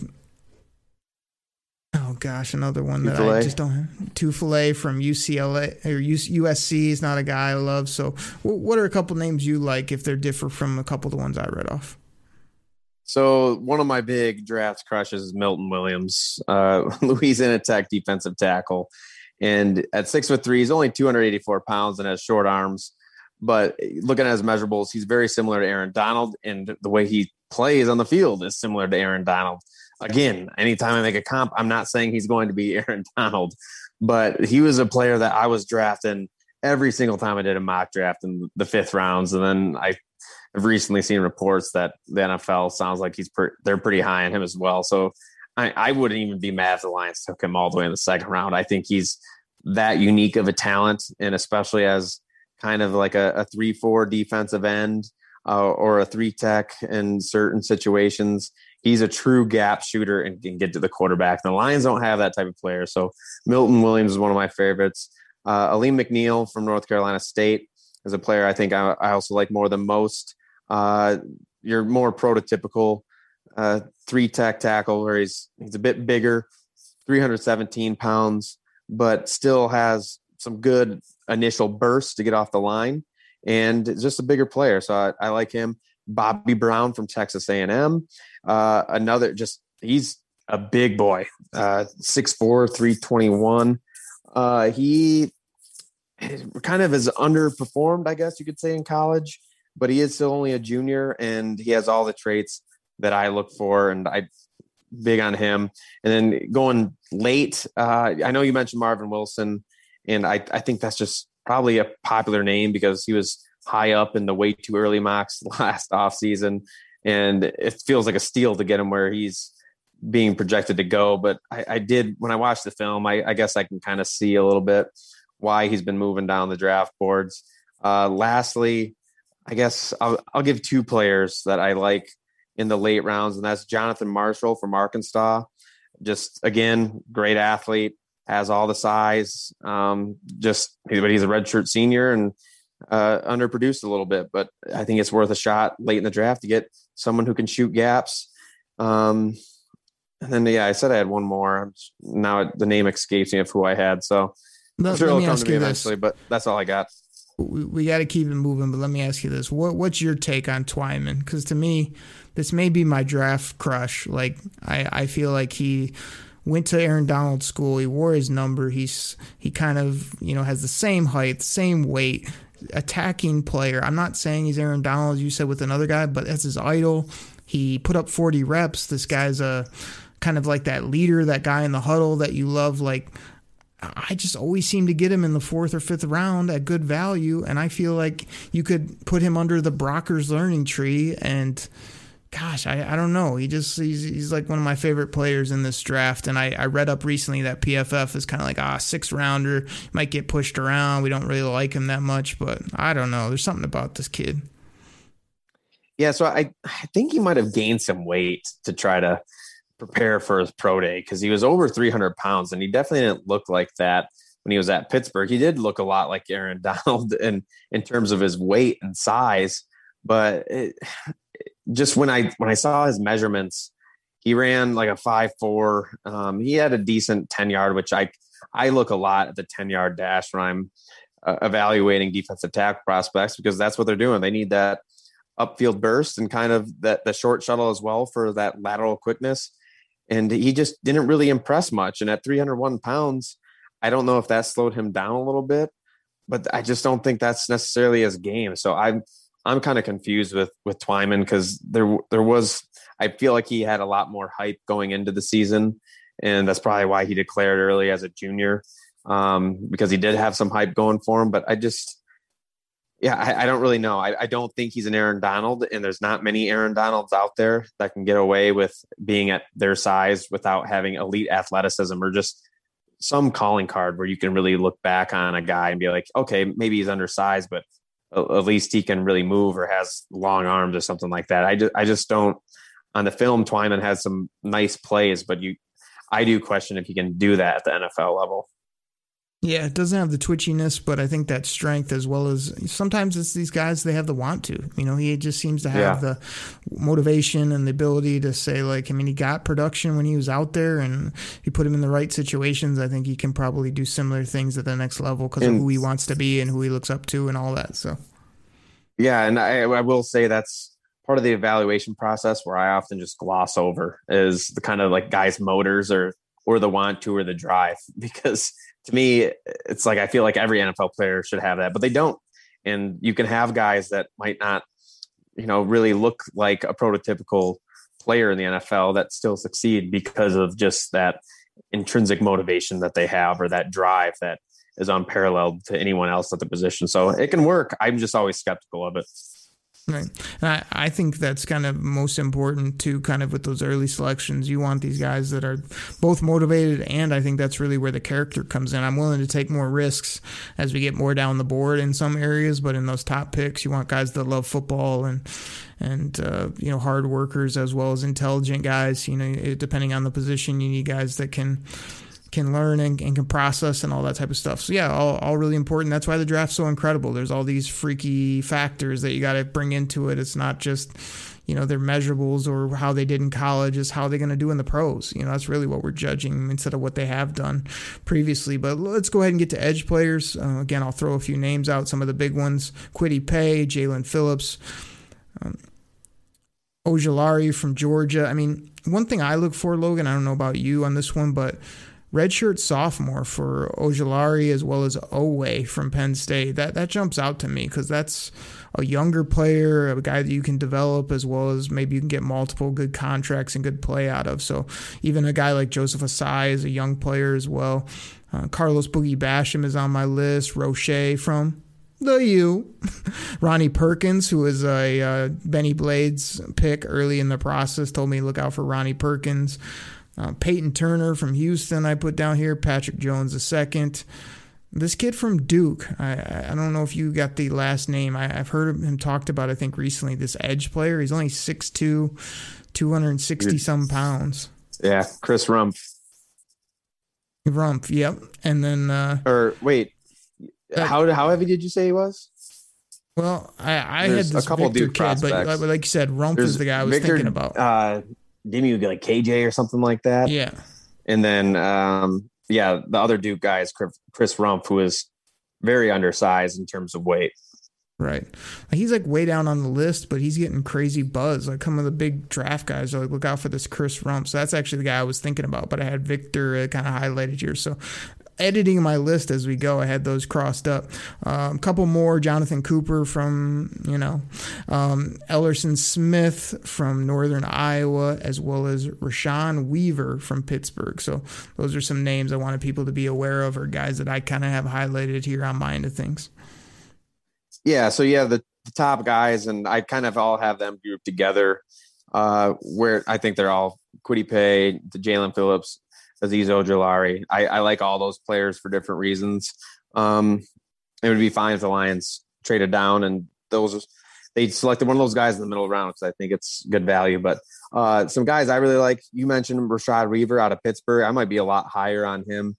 Oh gosh, another one that I just don't. Tufele from UCLA or USC is not a guy I love. So, what are a couple names you like if they're different from a couple of the ones I read off? So one of my big draft crushes is Milton Williams, uh, *laughs* Louisiana Tech defensive tackle, and at six foot three, he's only 284 pounds and has short arms. But eh, looking at his measurables, he's very similar to Aaron Donald, and the way he plays on the field is similar to Aaron Donald. Again, anytime I make a comp, I'm not saying he's going to be *laughs* Aaron Donald, but he was a player that I was drafting every single time I did a mock draft in the fifth rounds, and then I have recently seen reports that the NFL sounds like he's per, they're pretty high on him as well. So I, I wouldn't even be mad if the Lions took him all the way in the second round. I think he's that unique of a talent, and especially as kind of like a, a three four defensive end uh, or a three tech in certain situations. He's a true gap shooter and can get to the quarterback. The Lions don't have that type of player. So Milton Williams is one of my favorites. Uh, Alim McNeill from North Carolina State is a player I think I, I also like more than most. Uh, your more prototypical uh, three tech tackle where he's he's a bit bigger, 317 pounds, but still has some good initial bursts to get off the line, and just a bigger player. So I, I like him. Bobby Brown from Texas A&M, uh, another just he's a big boy, uh, 6'4", 321. Uh, he kind of has underperformed, I guess you could say, in college, but he is still only a junior, and he has all the traits that I look for, and I big on him. And then going late, uh, I know you mentioned Marvin Wilson, and I, I think that's just probably a popular name because he was high up in the way too early mocks *laughs* last offseason. And it feels like a steal to get him where he's being projected to go. But I, I did, when I watched the film, I, I guess I can kind of see a little bit why he's been moving down the draft boards. Uh, lastly, I guess I'll, I'll give two players that I like in the late rounds, and that's Jonathan Marshall from Arkansas. Just again, great athlete, has all the size. Um, just but he's a redshirt senior and uh, underproduced a little bit, but I think it's worth a shot late in the draft to get someone who can shoot gaps. Um, and then yeah, I said I had one more. Now the name escapes me of who I had, so let, sure to me eventually. This. But that's all I got we, we got to keep it moving. But let me ask you this: what what's your take on Twyman? Because to me, this may be my draft crush. Like I I feel like he went to Aaron Donald's school. He wore his number. He's he kind of you know has the same height, same weight, attacking player. I'm not saying he's Aaron Donald, you said with another guy, but that's his idol. He put up 40 reps. This guy's a kind of like that leader, that guy in the huddle that you love. Like I just always seem to get him in the fourth or fifth round at good value, and I feel like you could put him under the Brockers learning tree. And gosh, I, I don't know. He just he's, he's like one of my favorite players in this draft. And I, I read up recently that PFF is kind of like ah six rounder might get pushed around. We don't really like him that much, but I don't know. There's something about this kid. Yeah, so I I think he might have gained some weight to try to prepare for his pro day because he was over 300 pounds and he definitely didn't look like that when he was at Pittsburgh. He did look a lot like Aaron *laughs* Donald in in terms of his weight and size, but it, *sighs* just when I when I saw his measurements, he ran like a five four. Um, he had a decent 10 yard, which I I look a lot at the 10 yard dash when I'm uh, evaluating defensive tackle prospects because that's what they're doing. They need that upfield burst and kind of that the short shuttle as well for that lateral quickness and he just didn't really impress much. And at 301 pounds, I don't know if that slowed him down a little bit, but I just don't think that's necessarily his game. So I'm I'm kind of confused with with Twyman because there there was I feel like he had a lot more hype going into the season, and that's probably why he declared early as a junior um, because he did have some hype going for him. But I just yeah, I, I, don't really know. I, I, don't think he's an Aaron Donald, and there's not many Aaron Donalds out there that can get away with being at their size without having elite athleticism or just some calling card where you can really look back on a guy and be like, okay, maybe he's undersized, but at least he can really move or has long arms or something like that. I just, I just don't. On the film, Twyman has some nice plays, but you, I do question if he can do that at the NFL level. Yeah, it doesn't have the twitchiness, but I think that strength as well as sometimes it's these guys they have the want to. You know, he just seems to have yeah. the motivation and the ability to say like, I mean, he got production when he was out there, and he put him in the right situations. I think he can probably do similar things at the next level because of who he wants to be and who he looks up to and all that. So, yeah, and I, I will say that's part of the evaluation process where I often just gloss over is the kind of like guys' motors or or the want to or the drive *laughs* because to me it's like I feel like every NFL player should have that, but they don't. And you can have guys that might not, you know, really look like a prototypical player in the NFL that still succeed because of just that intrinsic motivation that they have or that drive that is unparalleled to anyone else at the position. So it can work. I'm just always skeptical of it. Right. And I, I think that's kind of most important too, kind of with those early selections. You want these guys that are both motivated, and I think that's really where the character comes in. I'm willing to take more risks as we get more down the board in some areas, but in those top picks, you want guys that love football and and uh, you know hard workers as well as intelligent guys. You know, depending on the position, you need guys that can can learn and, and, can process and all that type of stuff. So yeah, all, all really important. That's why the draft's so incredible. There's all these freaky factors that you got to bring into it. It's not just you know their measurables or how they did in college. is how they're going to do in the pros. You know that's really what we're judging instead of what they have done previously. But let's go ahead and get to edge players. Uh, again, I'll throw a few names out. Some of the big ones: Kwity Paye, Jaelan Phillips. Um, Ojulari from Georgia. I mean, one thing I look for, Logan, I don't know about you on this one, but redshirt sophomore for Ojulari as well as Oweh from Penn State. That that jumps out to me because that's a younger player, a guy that you can develop as well as maybe you can get multiple good contracts and good play out of. So even a guy like Joseph Ossai is a young player as well. Uh, Carlos Boogie Basham is on my list. Roche from the U. *laughs* Ronnie Perkins, who was a uh, Bennie Blades pick early in the process, told me look out for Ronnie Perkins. Uh, Peyton Turner from Houston, I put down here. Patrick Jones the second. This kid from Duke, I, I don't know if you got the last name. I, have heard him talked about, I think, recently. This edge player. He's only 6'2, 260 some pounds. Yeah, Chris Rumph. Rumph, yep. And then. Uh, or wait, uh, how, how heavy did you say he was? Well, I, I had this a couple Victor Duke kid, prospects. but like, like you said, Rumph There's is the guy I was Victor, thinking about. Uh, Demi would get like KJ or something like that. Yeah. And then, um, yeah, the other Duke guy is Chris Rumph, who is very undersized in terms of weight. Right. He's like way down on the list, but he's getting crazy buzz. Like some of the big draft guys are like, look out for this Chris Rumph. So that's actually the guy I was thinking about, but I had Victor uh, kind of highlighted here. So editing my list as we go. I had those crossed up. A um, couple more Jonathan Cooper from, you know, um, Elerson Smith from Northern Iowa, as well as Rashad Weaver from Pittsburgh. So those are some names I wanted people to be aware of or guys that I kind of have highlighted here on my end of things. Yeah. So, yeah, the, the top guys, and I kind of all have them grouped together uh, where I think they're all Paye, the Jaelan Phillips, Azeez Ojulari. I, I like all those players for different reasons. Um, it would be fine if the Lions traded down and those they selected one of those guys in the middle round because I think it's good value. But uh, some guys I really like. You mentioned Rashad Weaver out of Pittsburgh. I might be a lot higher on him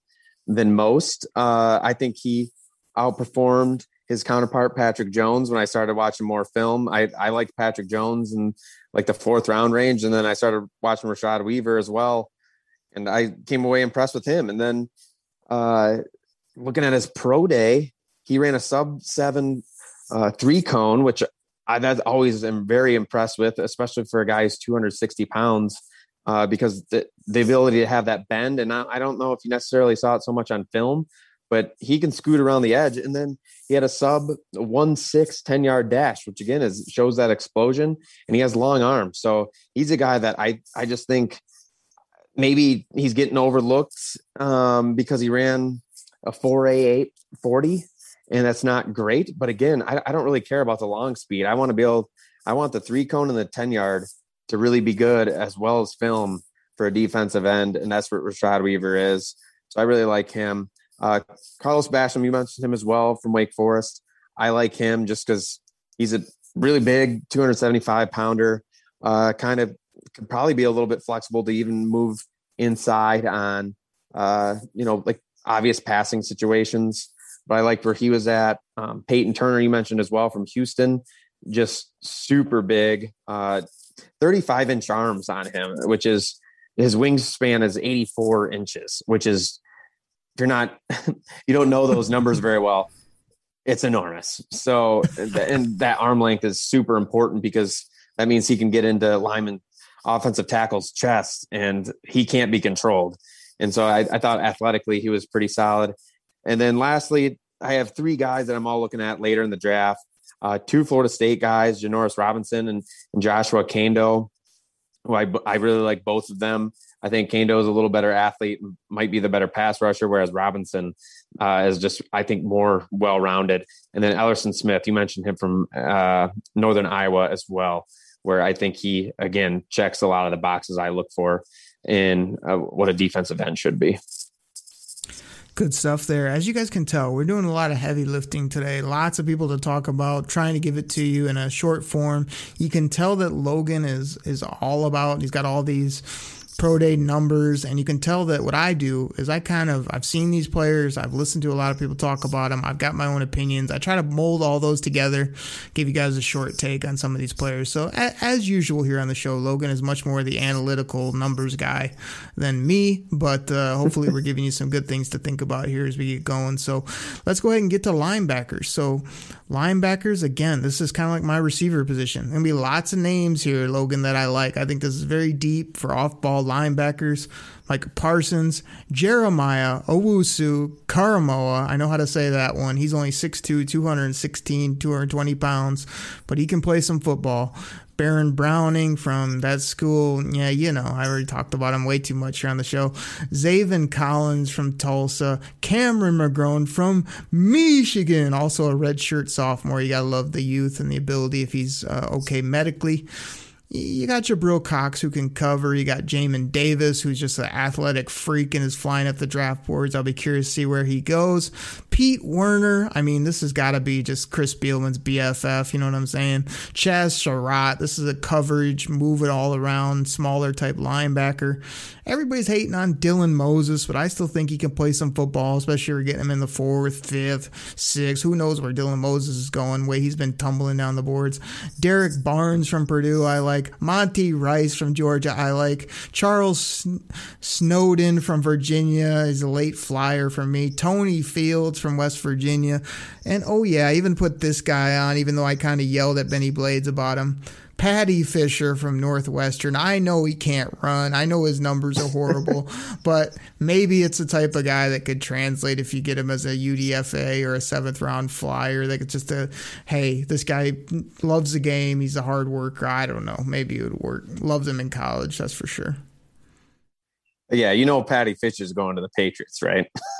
than most. Uh, I think he outperformed his counterpart Patrick Jones when I started watching more film. I I liked Patrick Jones and like the fourth round range, and then I started watching Rashad Weaver as well and I came away impressed with him. And then uh, looking at his pro day, he ran a sub seven uh, three cone, which I that always am very impressed with, especially for a guy who's 260 pounds, uh, because the, the ability to have that bend. And I, I don't know if you necessarily saw it so much on film, but he can scoot around the edge. And then he had a sub one six 10 yard dash, which again is shows that explosion. And he has long arms. So he's a guy that I, I just think maybe he's getting overlooked um, because he ran a 4A8 40, and that's not great. But again, I, I don't really care about the long speed. I want to be able, I want the three cone and the 10 yard to really be good as well as film for a defensive end. And that's what Rashad Weaver is. So I really like him. Uh, Carlos Basham, you mentioned him as well from Wake Forest. I like him just because he's a really big 275 pounder, uh, kind of could probably be a little bit flexible to even move inside on uh, you know like obvious passing situations. But I like where he was at. Um, Peyton Turner, you mentioned as well from Houston, just super big, uh, 35 inch arms on him, which is his wingspan is 84 inches, which is you're not *laughs* you don't know those numbers very well. It's enormous. So and that arm length is super important because that means he can get into lineman offensive tackle's chest and he can't be controlled. And so I, I thought athletically he was pretty solid. And then lastly, I have three guys that I'm all looking at later in the draft. Uh, two Florida State guys, Janarius Robinson and, and Joshua Kaindoh, who I, I really like both of them. I think Kaindoh is a little better athlete, might be the better pass rusher, whereas Robinson uh, is just, I think, more well rounded. And then Elerson Smith, you mentioned him from uh, Northern Iowa as well, where I think he, again, checks a lot of the boxes I look for in uh, what a defensive end should be. Good stuff there. As you guys can tell, we're doing a lot of heavy lifting today. Lots of people to talk about, trying to give it to you in a short form. You can tell that Logan is is all about. He's got all these pro day numbers and you can tell that what I do is I kind of I've seen these players I've listened to a lot of people talk about them I've got my own opinions. I try to mold all those together give you guys a short take on some of these players. So as usual here on the show Logan is much more the analytical numbers guy than me but uh, hopefully we're giving you some good things to think about here as we get going. So let's go ahead and get to linebackers. So linebackers again this is kind of like my receiver position. Gonna be lots of names here Logan that I like. I think this is very deep for off ball linebackers like Parsons, Jeremiah, Owusu, Koramoah. I know how to say that one. He's only 6'2, 216, 220 pounds, but he can play some football. Baron Browning from that school. Yeah, you know, I already talked about him way too much here on the show. Zaven Collins from Tulsa. Cameron McGrone from Michigan, also a redshirt sophomore. You got to love the youth and the ability if he's uh, okay medically you got Jabril Cox who can cover. You got Jamin Davis who's just an athletic freak and is flying up the draft boards. I'll be curious to see where he goes. Pete Werner. I mean, this has got to be just Chris Spielman's BFF. You know what I'm saying? Chazz Surratt. This is a coverage, move it all around, smaller type linebacker. Everybody's hating on Dylan Moses, but I still think he can play some football, especially if you're getting him in the fourth, fifth, sixth. Who knows where Dylan Moses is going? Way he's been tumbling down the boards. Derrick Barnes from Purdue. I like like Monty Rice from Georgia. I like Charles Snowden from Virginia. Is a late flyer for me. Tony Fields from West Virginia. And oh, yeah, I even put this guy on, even though I kind of yelled at Bennie Blades about him. Paddy Fisher from Northwestern. I know he can't run. I know his numbers are horrible, *laughs* but maybe it's the type of guy that could translate if you get him as a UDFA or a seventh round flyer. Like it's just a, hey, this guy loves the game. He's a hard worker. I don't know. Maybe it would work. Loves him in college. That's for sure. Yeah, you know Paddy Fisher's going to the Patriots, right? *laughs*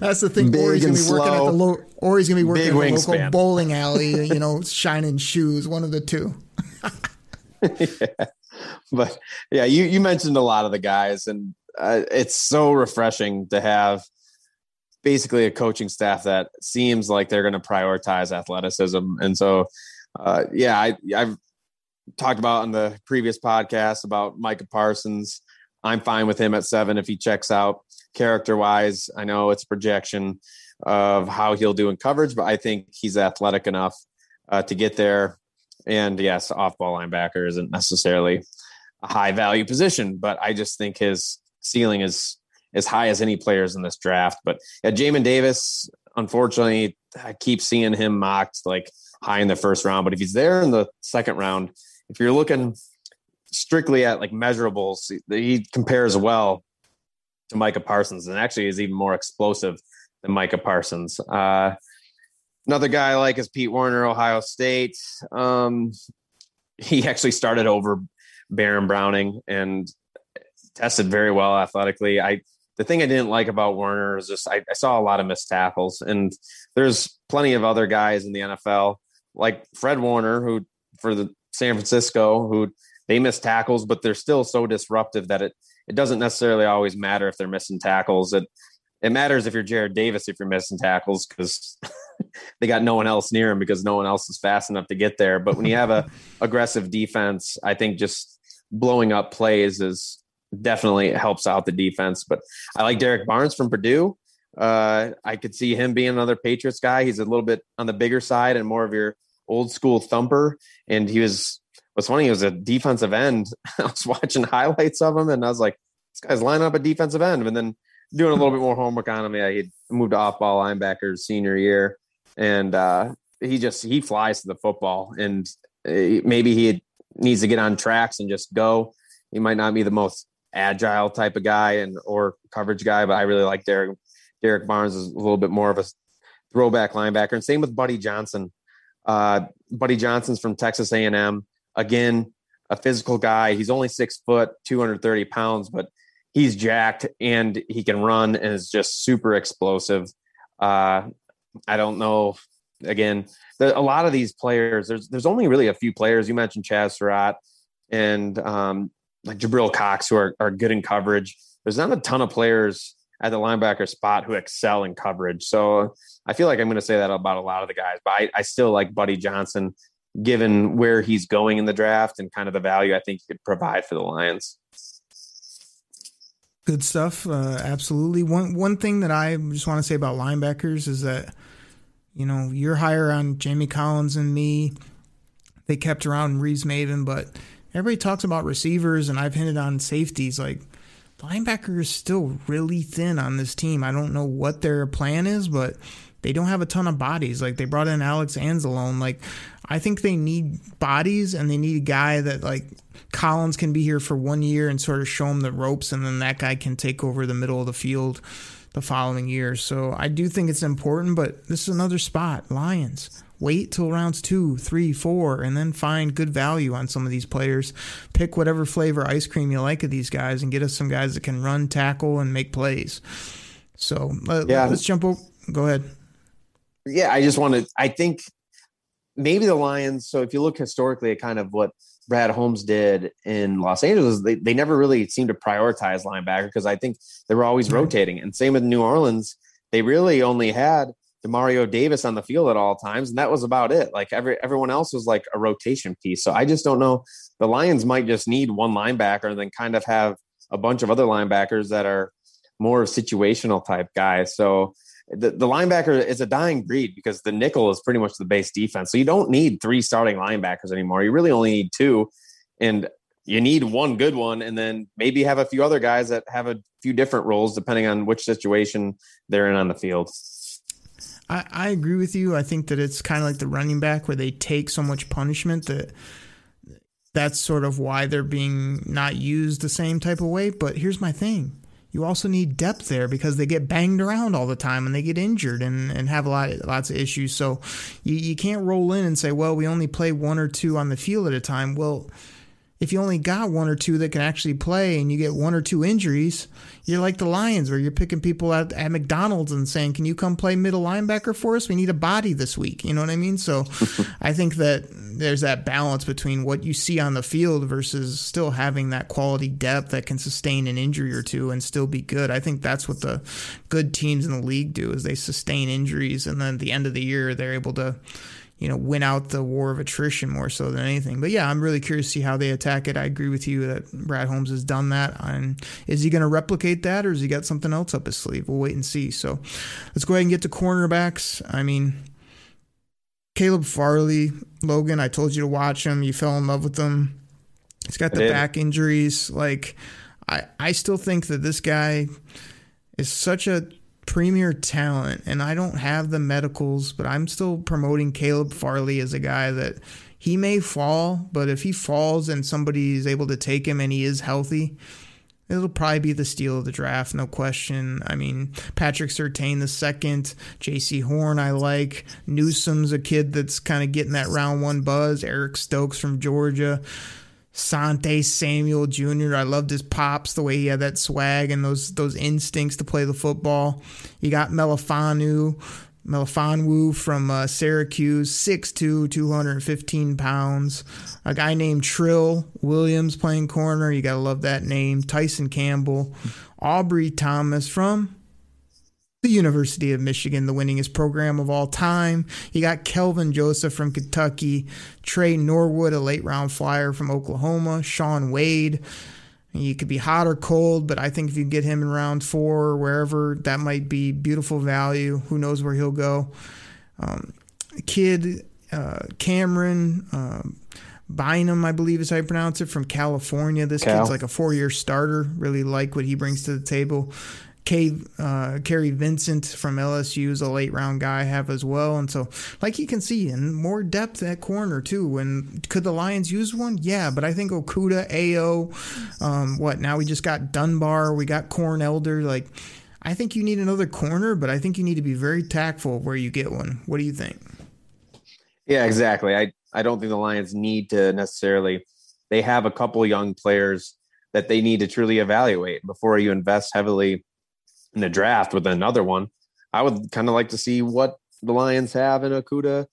That's the thing. Big or he's gonna and be working at the slow. lo- or he's gonna be working Big at the local wingspan. bowling alley. *laughs* You know, shining shoes. One of the two. yeah. *laughs* But yeah, you you mentioned a lot of the guys, and uh, it's so refreshing to have basically a coaching staff that seems like they're going to prioritize athleticism. And so, uh, yeah, I I've talked about on the previous podcast about Micah Parsons. I'm fine with him at seven if he checks out character wise. I know it's a projection of how he'll do in coverage, but I think he's athletic enough uh, to get there. And yes, off ball linebacker isn't necessarily a high value position, but I just think his ceiling is as high as any players in this draft. But yeah, Jamin Davis, unfortunately, I keep seeing him mocked like high in the first round. But if he's there in the second round, if you're looking strictly at like measurables, he compares well to Micah Parsons and actually is even more explosive than Micah Parsons. Uh, another guy I like is Pete Warner, Ohio State. Um, he actually started over Baron Browning and tested very well athletically. I the thing I didn't like about Warner is just I, I saw a lot of missed tackles, and there's plenty of other guys in the NFL like Fred Warner who for the San Francisco who they miss tackles, but they're still so disruptive that it it doesn't necessarily always matter if they're missing tackles. It it matters if you're Jarrad Davis if you're missing tackles because *laughs* they got no one else near him because no one else is fast enough to get there. But when you have a *laughs* aggressive defense, I think just blowing up plays is definitely helps out the defense. But I like Derrick Barnes from Purdue. Uh, I could see him being another Patriots guy. He's a little bit on the bigger side and more of your old school thumper. And he was what's funny, he was a defensive end. *laughs* I was watching highlights of him and I was like, this guy's lining up a defensive end. And then doing a little bit more homework on him. Yeah, he moved to off ball linebacker senior year. And uh, he just he flies to the football and eh, maybe he needs to get on tracks and just go. He might not be the most agile type of guy and or coverage guy, but I really like Derek. Derrick Barnes is a little bit more of a throwback linebacker, and same with Buddy Johnson. Uh, Buddy Johnson's from Texas A&M. Again, a physical guy. He's only six foot, 230 pounds, but he's jacked and he can run and is just super explosive. Uh, I don't know. Again, the, a lot of these players, there's there's only really a few players. You mentioned Chazz Surratt and um, like Jabril Cox who are, are good in coverage. There's not a ton of players at the linebacker spot who excel in coverage. So I feel like I'm going to say that about a lot of the guys, but I, I still like Buddy Johnson given where he's going in the draft and kind of the value I think he could provide for the Lions. Good stuff. Uh, absolutely. One one thing that I just want to say about linebackers is that you know you're higher on Jamie Collins and me. They kept around Reeves-Maybin, but everybody talks about receivers, and I've hinted on safeties. Like linebacker is still really thin on this team. I don't know what their plan is, but they don't have a ton of bodies. Like they brought in Alex Anzalone. Like I think they need bodies and they need a guy that like Collins can be here for one year and sort of show him the ropes, and then that guy can take over the middle of the field the following year. So I do think it's important, but this is another spot. Lions. Wait till rounds two, three, four, and then find good value on some of these players. Pick whatever flavor ice cream you like of these guys and get us some guys that can run, tackle, and make plays. So yeah. let's jump over. Go ahead. Yeah, I just want to. I think maybe the Lions. So if you look historically at kind of what Brad Holmes did in Los Angeles, they, they never really seemed to prioritize linebacker because I think they were always rotating. And same with New Orleans, they really only had Demario Davis on the field at all times, and that was about it. Like every everyone else was like a rotation piece. So I just don't know. The Lions might just need one linebacker and then kind of have a bunch of other linebackers that are more situational type guys. So the, the linebacker is a dying breed because the nickel is pretty much the base defense. So you don't need three starting linebackers anymore. You really only need two. And you need one good one and then maybe have a few other guys that have a few different roles depending on which situation they're in on the field. I, I agree with you. I think that it's kind of like the running back where they take so much punishment that that's sort of why they're being not used the same type of way. But here's my thing. You also need depth there because they get banged around all the time and they get injured and, and have a lot lots of issues. So you, you can't roll in and say, well, we only play one or two on the field at a time. Well, if you only got one or two that can actually play and you get one or two injuries, you're like the Lions where you're picking people at, at McDonald's and saying, Can you come play middle linebacker for us? We need a body this week. You know what I mean? So *laughs* I think that there's that balance between what you see on the field versus still having that quality depth that can sustain an injury or two and still be good. I think that's what the good teams in the league do is they sustain injuries and then at the end of the year they're able to you know, win out the war of attrition more so than anything. But yeah, I'm really curious to see how they attack it. I agree with you that Brad Holmes has done that. And is he going to replicate that or has he got something else up his sleeve? We'll wait and see. So let's go ahead and get to cornerbacks. I mean, Caleb Farley, Logan, I told you to watch him. You fell in love with him. He's got the back injuries. Like, I, I still think that this guy is such a premier talent, and I don't have the medicals, but I'm still promoting Caleb Farley as a guy that he may fall, but if he falls and somebody is able to take him and he is healthy, it'll probably be the steal of the draft, no question. I mean, Patrick Surtain the second, Jaycee Horn I like, Newsome's a kid that's kind of getting that round one buzz, Eric Stokes from Georgia. Sante Samuel Jr. I loved his pops, the way he had that swag and those those instincts to play the football. You got Melifanu, Melifonwu from uh, Syracuse, 6'2", 215 pounds. A guy named Trill Williams playing corner. You got to love that name. Tyson Campbell. Ambry Thomas from the University of Michigan, the winningest program of all time. You got Kelvin Joseph from Kentucky, Tre Norwood, a late round flyer from Oklahoma, Shaun Wade. You could be hot or cold, but I think if you get him in round four or wherever, that might be beautiful value. Who knows where he'll go? Um, kid uh, Camryn um, Bynum, I believe is how you pronounce it, from California. This Cal. kid's like a four year starter. Really like what he brings to the table. K, uh, Kary Vincent from LSU is a late round guy I have as well. And so, like you can see, in more depth at corner too. And could the Lions use one? Yeah, but I think Okudah, Ao, um, what now? We just got Dunbar, we got Corn Elder. Like, I think you need another corner, but I think you need to be very tactful where you get one. What do you think? Yeah, exactly. I I don't think the Lions need to necessarily. They have a couple young players that they need to truly evaluate before you invest heavily in the draft with another one. I would kind of like to see what the Lions have in Okudah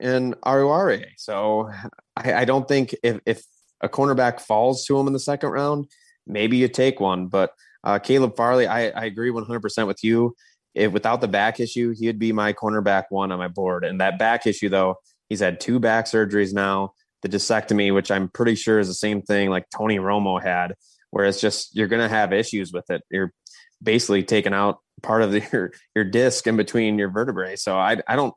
and Oruwariye. So I, I don't think if, if a cornerback falls to him in the second round, maybe you take one. But uh, Caleb Farley, I, I agree 100% with you. If without the back issue, he would be my cornerback one on my board. And that back issue, though, he's had two back surgeries now the discectomy, which I'm pretty sure is the same thing like Tony Romo had, where it's just you're going to have issues with it. You're basically taken out part of the, *laughs* your your disc in between your vertebrae. So I I don't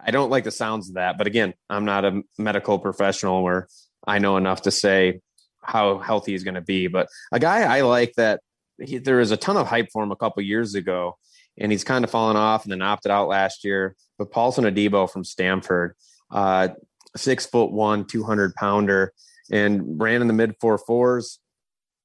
I don't like the sounds of that. But again, I'm not a medical professional where I know enough to say how healthy he's going to be. But a guy I like that he, there was a ton of hype for him a couple years ago, and he's kind of fallen off and then opted out last year. But Paulson Adebo from Stanford, uh, six foot one, 200 pounder, and ran in the mid four fours.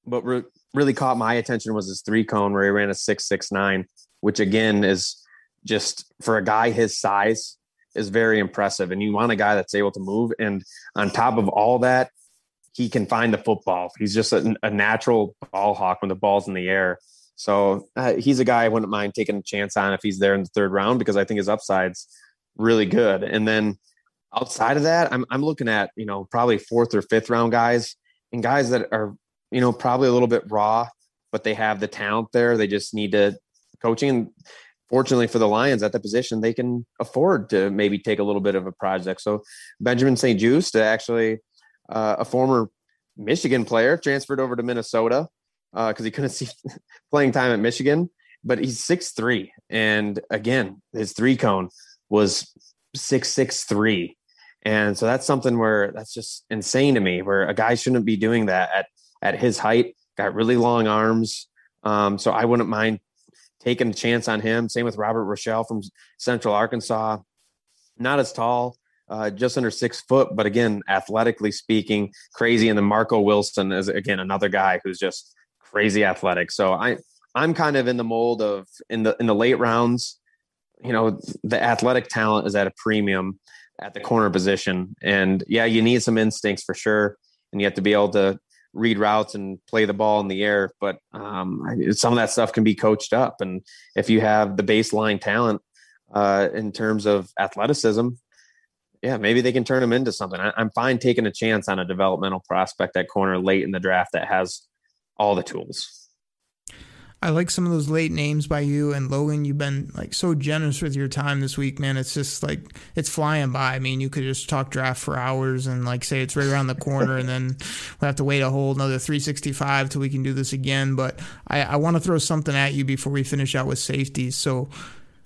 But re- really caught my attention was his three cone where he ran a six six nine, which again is just for a guy his size is very impressive. And you want a guy that's able to move. And on top of all that, he can find the football. He's just a, a natural ball hawk when the ball's in the air. So uh, he's a guy I wouldn't mind taking a chance on if he's there in the third round because I think his upside's really good. And then outside of that, I'm I'm looking at you know probably fourth or fifth round guys and guys that are you know probably a little bit raw, but they have the talent there. They just need to coaching. And fortunately for the Lions at the position, they can afford to maybe take a little bit of a project. So Benjamin St-Juste, actually uh, a former Michigan player, transferred over to Minnesota because uh, he couldn't see *laughs* playing time at Michigan. But he's six three, and again, his three cone was six six three. And so that's something where that's just insane to me, where a guy shouldn't be doing that at at his height. Got really long arms, um, so I wouldn't mind taking a chance on him. Same with Robert Rochelle from Central Arkansas. Not as tall, uh, just under six foot, but again, athletically speaking, crazy. And then Marco Wilson is again another guy who's just crazy athletic. So I I'm kind of in the mold of in the in the late rounds. You know, the athletic talent is at a premium at the corner position. And yeah, you need some instincts for sure. And you have to be able to read routes and play the ball in the air. But um, some of that stuff can be coached up. And if you have the baseline talent uh, in terms of athleticism, yeah, maybe they can turn them into something. I, I'm fine taking a chance on a developmental prospect at corner late in the draft that has all the tools. I like some of those late names by you and Logan. You've been like so generous with your time this week, man. It's just like it's flying by. I mean, you could just talk draft for hours and like say it's right around the corner, and then *laughs* we have to wait a whole another 365 till we can do this again. But I, I want to throw something at you before we finish out with safeties. So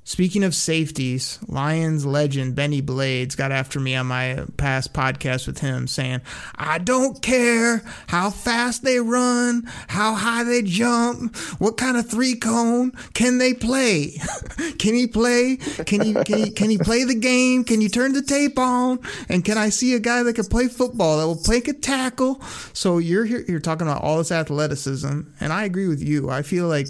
Speaking of safeties, Lions legend Bennie Blades got after me on my past podcast with him saying, I don't care how fast they run, how high they jump, what kind of three cone can they play? *laughs* can he play? Can he, can he can he play the game? Can you turn the tape on? And can I see a guy that can play football that will play a tackle? So you're here you're talking about all this athleticism, and I agree with you. I feel like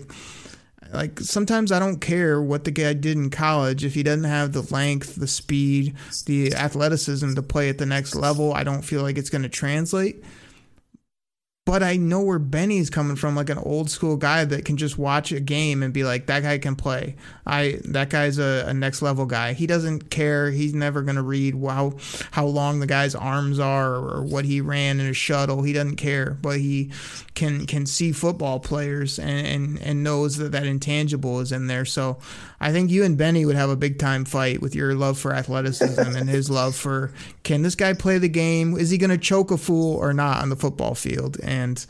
like sometimes I don't care what the guy did in college if he doesn't have the length, the speed, the athleticism to play at the next level. I don't feel like it's going to translate but I know where Bennie's coming from, like an old school guy that can just watch a game and be like, that guy can play. I that guy's a, a next level guy. He doesn't care. He's never gonna read how how long the guy's arms are or what he ran in a shuttle. He doesn't care, but he can can see football players and and, and knows that that intangible is in there. So I think you and Bennie would have a big time fight with your love for athleticism *laughs* and his love for can this guy play the game? Is he going to choke a fool or not on the football field? And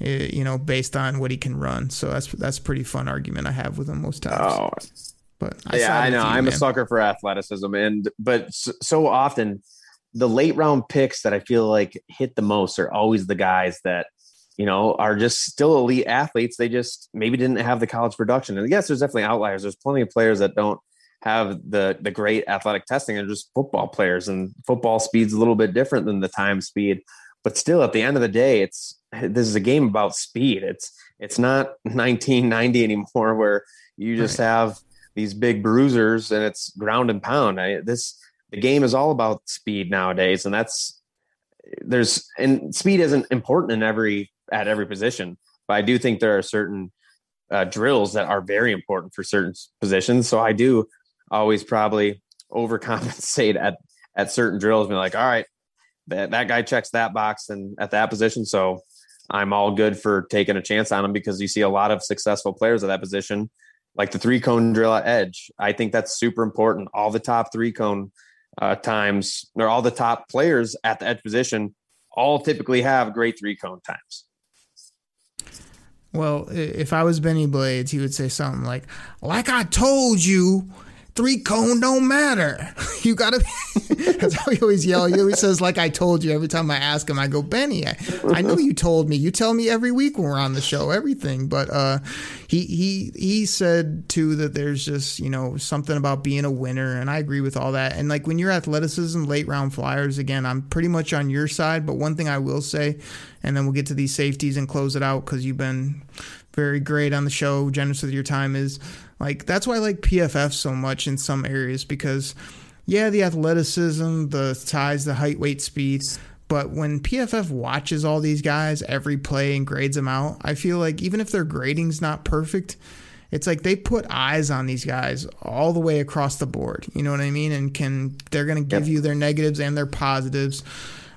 uh, you know, based on what he can run. So that's that's a pretty fun argument I have with him most times. Oh. But I yeah, I know you, I'm man. a sucker for athleticism, and but so often the late round picks that I feel like hit the most are always the guys that you know, are just still elite athletes. They just maybe didn't have the college production. And yes, there's definitely outliers. There's plenty of players that don't have the the great athletic testing. They're just football players, and football speed's a little bit different than the time speed. But still, at the end of the day, it's this is a game about speed. It's it's not *laughs* 1990 anymore, where you just right. have these big bruisers and it's ground and pound. I, this the game is all about speed nowadays, and that's there's and speed isn't important in every at every position, but I do think there are certain uh, drills that are very important for certain positions. So I do always probably overcompensate at at certain drills, be like, all right, that that guy checks that box and at that position, so I'm all good for taking a chance on him because you see a lot of successful players at that position, like the three cone drill at edge. I think that's super important. All the top three cone uh, times, or all the top players at the edge position, all typically have great three cone times. Well, if I was Bennie Blades, he would say something like, "Like I told you, three cone don't matter. *laughs* You gotta. *laughs* that's how he always yell. He always says, "Like I told you." Every time I ask him, I go, "Bennie, I, I know you told me. You tell me every week when we're on the show, everything." But uh, he he he said too that there's just you know something about being a winner, and I agree with all that. And like when you're athleticism, late round flyers, again, I'm pretty much on your side. But one thing I will say, and then we'll get to these safeties and close it out because you've been very great on the show, generous with your time is like that's why I like PFF so much in some areas because yeah, the athleticism, the size, the height, weight, speed. But when PFF watches all these guys every play and grades them out, I feel like even if their grading's not perfect, it's like they put eyes on these guys all the way across the board. You know what I mean? And can they're going to give yep. you their negatives and their positives.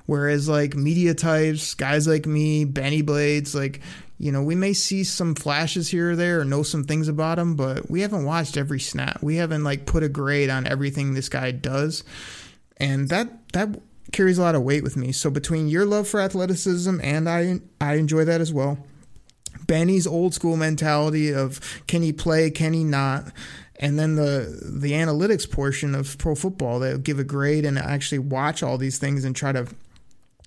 Whereas like media types, guys like me, Bennie Blades, like you know, we may see some flashes here or there or know some things about him, but we haven't watched every snap. We haven't like put a grade on everything this guy does. And that that carries a lot of weight with me. So between your love for athleticism and I I enjoy that as well. Bennie's old school mentality of can he play, can he not? And then the the analytics portion of pro football that give a grade and actually watch all these things and try to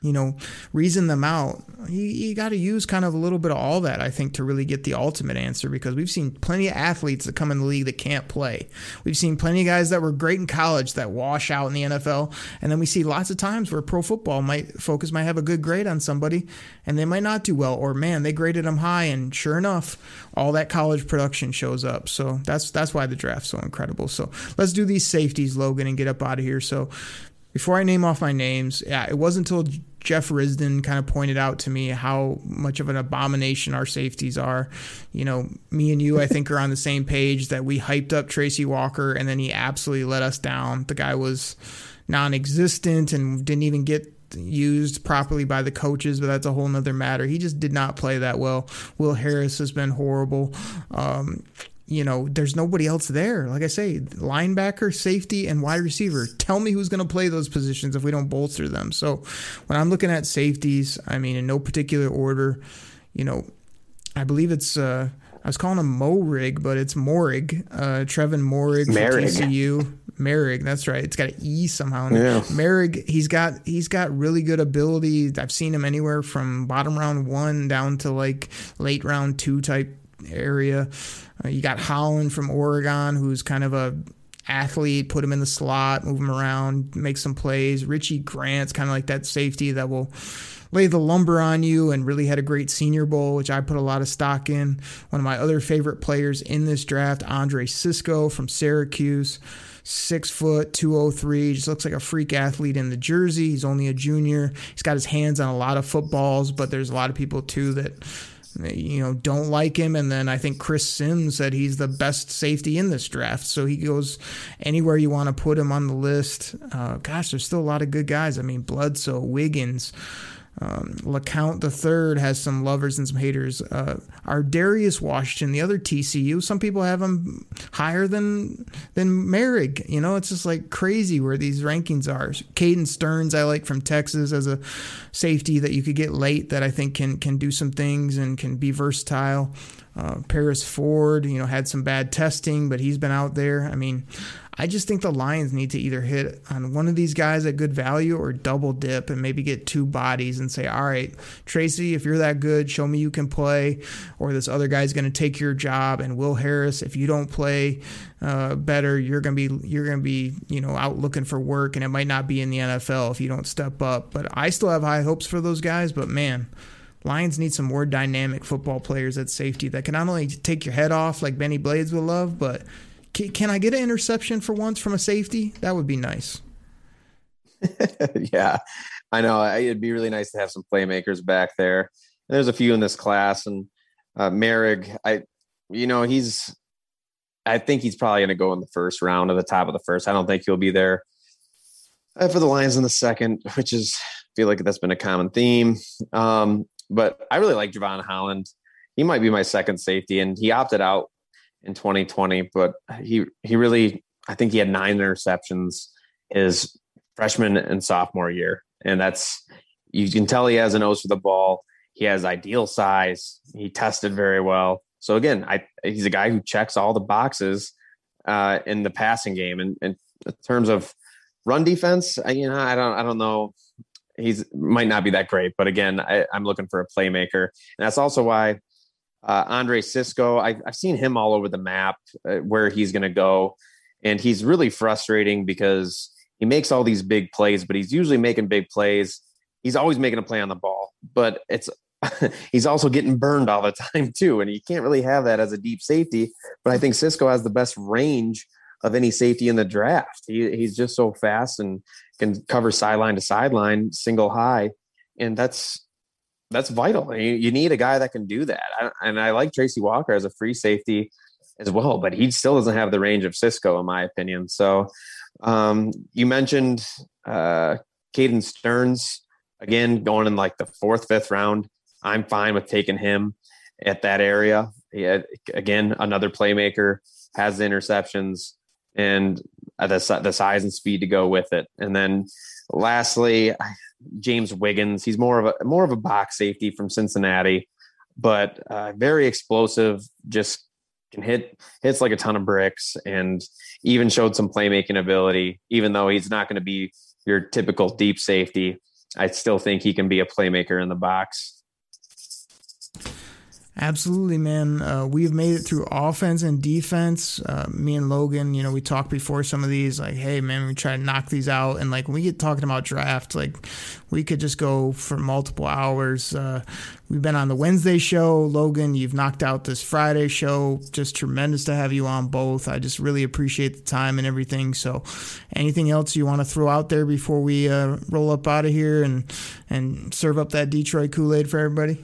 you know, reason them out, you, you got to use kind of a little bit of all that, I think, to really get the ultimate answer because we've seen plenty of athletes that come in the league that can't play. We've seen plenty of guys that were great in college that wash out in the NFL. And then we see lots of times where pro football might focus might have a good grade on somebody and they might not do well. Or, man, they graded them high. And sure enough, all that college production shows up. So that's, that's why the draft's so incredible. So let's do these safeties, Logan, and get up out of here. So, before I name off my names, yeah, it wasn't until Jeff Risdon kind of pointed out to me how much of an abomination our safeties are. You know, me and you, I think, are on the same page that we hyped up Tracy Walker and then he absolutely let us down. The guy was non existent and didn't even get used properly by the coaches, but that's a whole nother matter. He just did not play that well. Will Harris has been horrible. Um, you know, there's nobody else there. Like I say, linebacker, safety, and wide receiver. Tell me who's going to play those positions if we don't bolster them. So when I'm looking at safeties, I mean, in no particular order, you know, I believe it's, uh, I was calling him Morig, but it's Morig, uh, Trevon Moehrig for TCU. Merrig, that's right. It's got an E somehow. Yeah. Merrig, he's got he's got really good ability. I've seen him anywhere from bottom round one down to like late round two type area. Uh, you got Holland from Oregon, who's kind of a athlete, put him in the slot, move him around, make some plays. Richie Grant's kind of like that safety that will lay the lumber on you and really had a great senior bowl, which I put a lot of stock in. One of my other favorite players in this draft, Andre Cisco from Syracuse. Six foot, 203, just looks like a freak athlete in the jersey. He's only a junior. He's got his hands on a lot of footballs, but there's a lot of people too that you know, don't like him. And then I think Chris Sims said he's the best safety in this draft. So he goes anywhere you want to put him on the list. Uh, gosh, there's still a lot of good guys. I mean, Bledsoe, Wiggins, um, LeCounte the third has some lovers and some haters. Uh, Darius Washington, the other TCU, some people have him higher than than Moehrig. You know, it's just like crazy where these rankings are. Caden Sterns, I like from Texas as a safety that you could get late that I think can can do some things and can be versatile. Uh, Paris Ford, you know, had some bad testing, but he's been out there. I mean, I just think the Lions need to either hit on one of these guys at good value or double dip and maybe get two bodies and say, all right, Tracy, if you're that good, show me you can play. Or this other guy's going to take your job. And Will Harris, if you don't play uh, better, you're going to be you're going to be you know out looking for work, and it might not be in the NFL if you don't step up. But I still have high hopes for those guys. But man. Lions need some more dynamic football players at safety that can not only take your head off like Bennie Blades would love, but can, can I get an interception for once from a safety? That would be nice. *laughs* yeah, I know. It'd be really nice to have some playmakers back there. And There's a few in this class, and uh, Moehrig, I, you know, he's, I think he's probably going to go in the first round, of the top of the first. I don't think he'll be there uh, for the Lions in the second, which is I feel like that's been a common theme. Um, but I really like Jevon Holland. He might be my second safety, and he opted out in 2020, but he he really I think he had nine interceptions his freshman and sophomore year, and that's you can tell he has a nose for the ball. He has ideal size. He tested very well. So again, I he's a guy who checks all the boxes uh, in the passing game. And, in terms of run defense, you know, I don't I don't know. He's might not be that great, but again, I, I'm looking for a playmaker, and that's also why uh, Andre Cisco, I, have seen him all over the map uh, where he's going to go. And he's really frustrating because he makes all these big plays, but he's usually making big plays. He's always making a play on the ball, but it's *laughs* he's also getting burned all the time too. And you can't really have that as a deep safety. But I think Cisco has the best range of any safety in the draft. He, he's just so fast and can cover sideline to sideline, single high. And that's that's vital. You, you need a guy that can do that. I, and I like Tracy Walker as a free safety as well, but he still doesn't have the range of Cisco, in my opinion. So um, you mentioned uh, Caden Sterns again going in like the fourth, fifth round. I'm fine with taking him at that area. Had, again, another playmaker has the interceptions and the the size and speed to go with it. And then lastly, James Wiggins. He's more of a more of a box safety from Cincinnati, but uh, very explosive. Just can hit hits like a ton of bricks, and even showed some playmaking ability. Even though he's not going to be your typical deep safety, I still think he can be a playmaker in the box. Absolutely, man. Uh, we've made it through offense and defense. Uh, me and Logan, you know, we talked before some of these, like, hey, man, we try to knock these out. And like when we get talking about draft, like we could just go for multiple hours. Uh, we've been on the Wednesday show. Logan, you've knocked out this Friday show. Just tremendous to have you on both. I just really appreciate the time and everything. So, anything else you want to throw out there before we uh, roll up out of here and and serve up that Detroit Kool Aid for everybody?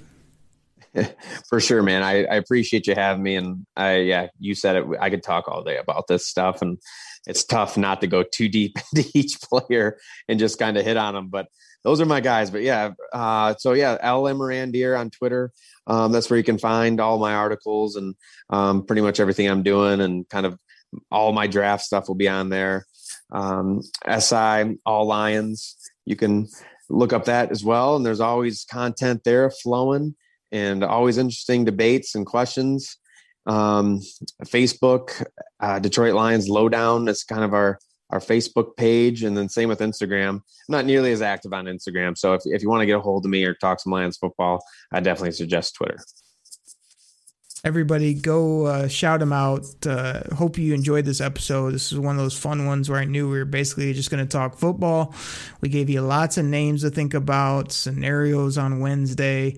*laughs* For sure, man. I, I appreciate you having me. And I, yeah, you said it. I could talk all day about this stuff, and it's tough not to go too deep *laughs* into each player and just kind of hit on them. But those are my guys. But yeah, uh, so yeah, LM Morandier on Twitter. Um, that's where you can find all my articles and um, pretty much everything I'm doing, and kind of all my draft stuff will be on there. Um, SI All Lions. You can look up that as well, and there's always content there flowing and always interesting debates and questions. Um, Facebook, uh, Detroit Lions Lowdown. That's kind of our our Facebook page, and then same with Instagram. I'm not nearly as active on Instagram, so if if you want to get a hold of me or talk some Lions football, I definitely suggest Twitter. Everybody, go uh, shout them out. Uh, hope you enjoyed this episode. This is one of those fun ones where I knew we were basically just going to talk football. We gave you lots of names to think about, scenarios on Wednesday.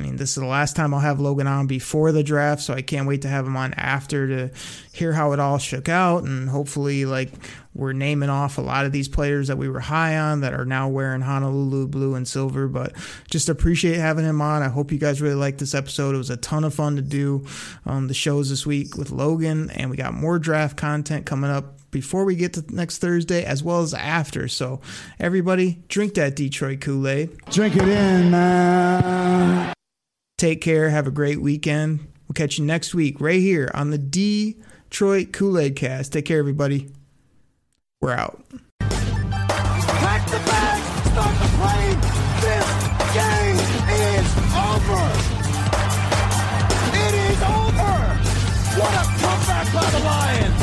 I mean, this is the last time I'll have Logan on before the draft, so I can't wait to have him on after to hear how it all shook out. And hopefully, like, we're naming off a lot of these players that we were high on that are now wearing Honolulu blue and silver. But just appreciate having him on. I hope you guys really liked this episode. It was a ton of fun to do um, the shows this week with Logan, and we got more draft content coming up before we get to next Thursday as well as after. So, everybody, drink that Detroit Kool Aid. Drink it in, man. Take care. Have a great weekend. We'll catch you next week right here on the Detroit Kool Aid Cast. Take care, everybody. We're out. Pack the bag, start the plane. This game is over. It is over. What a comeback by the Lions.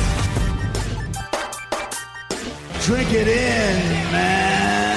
drink it in.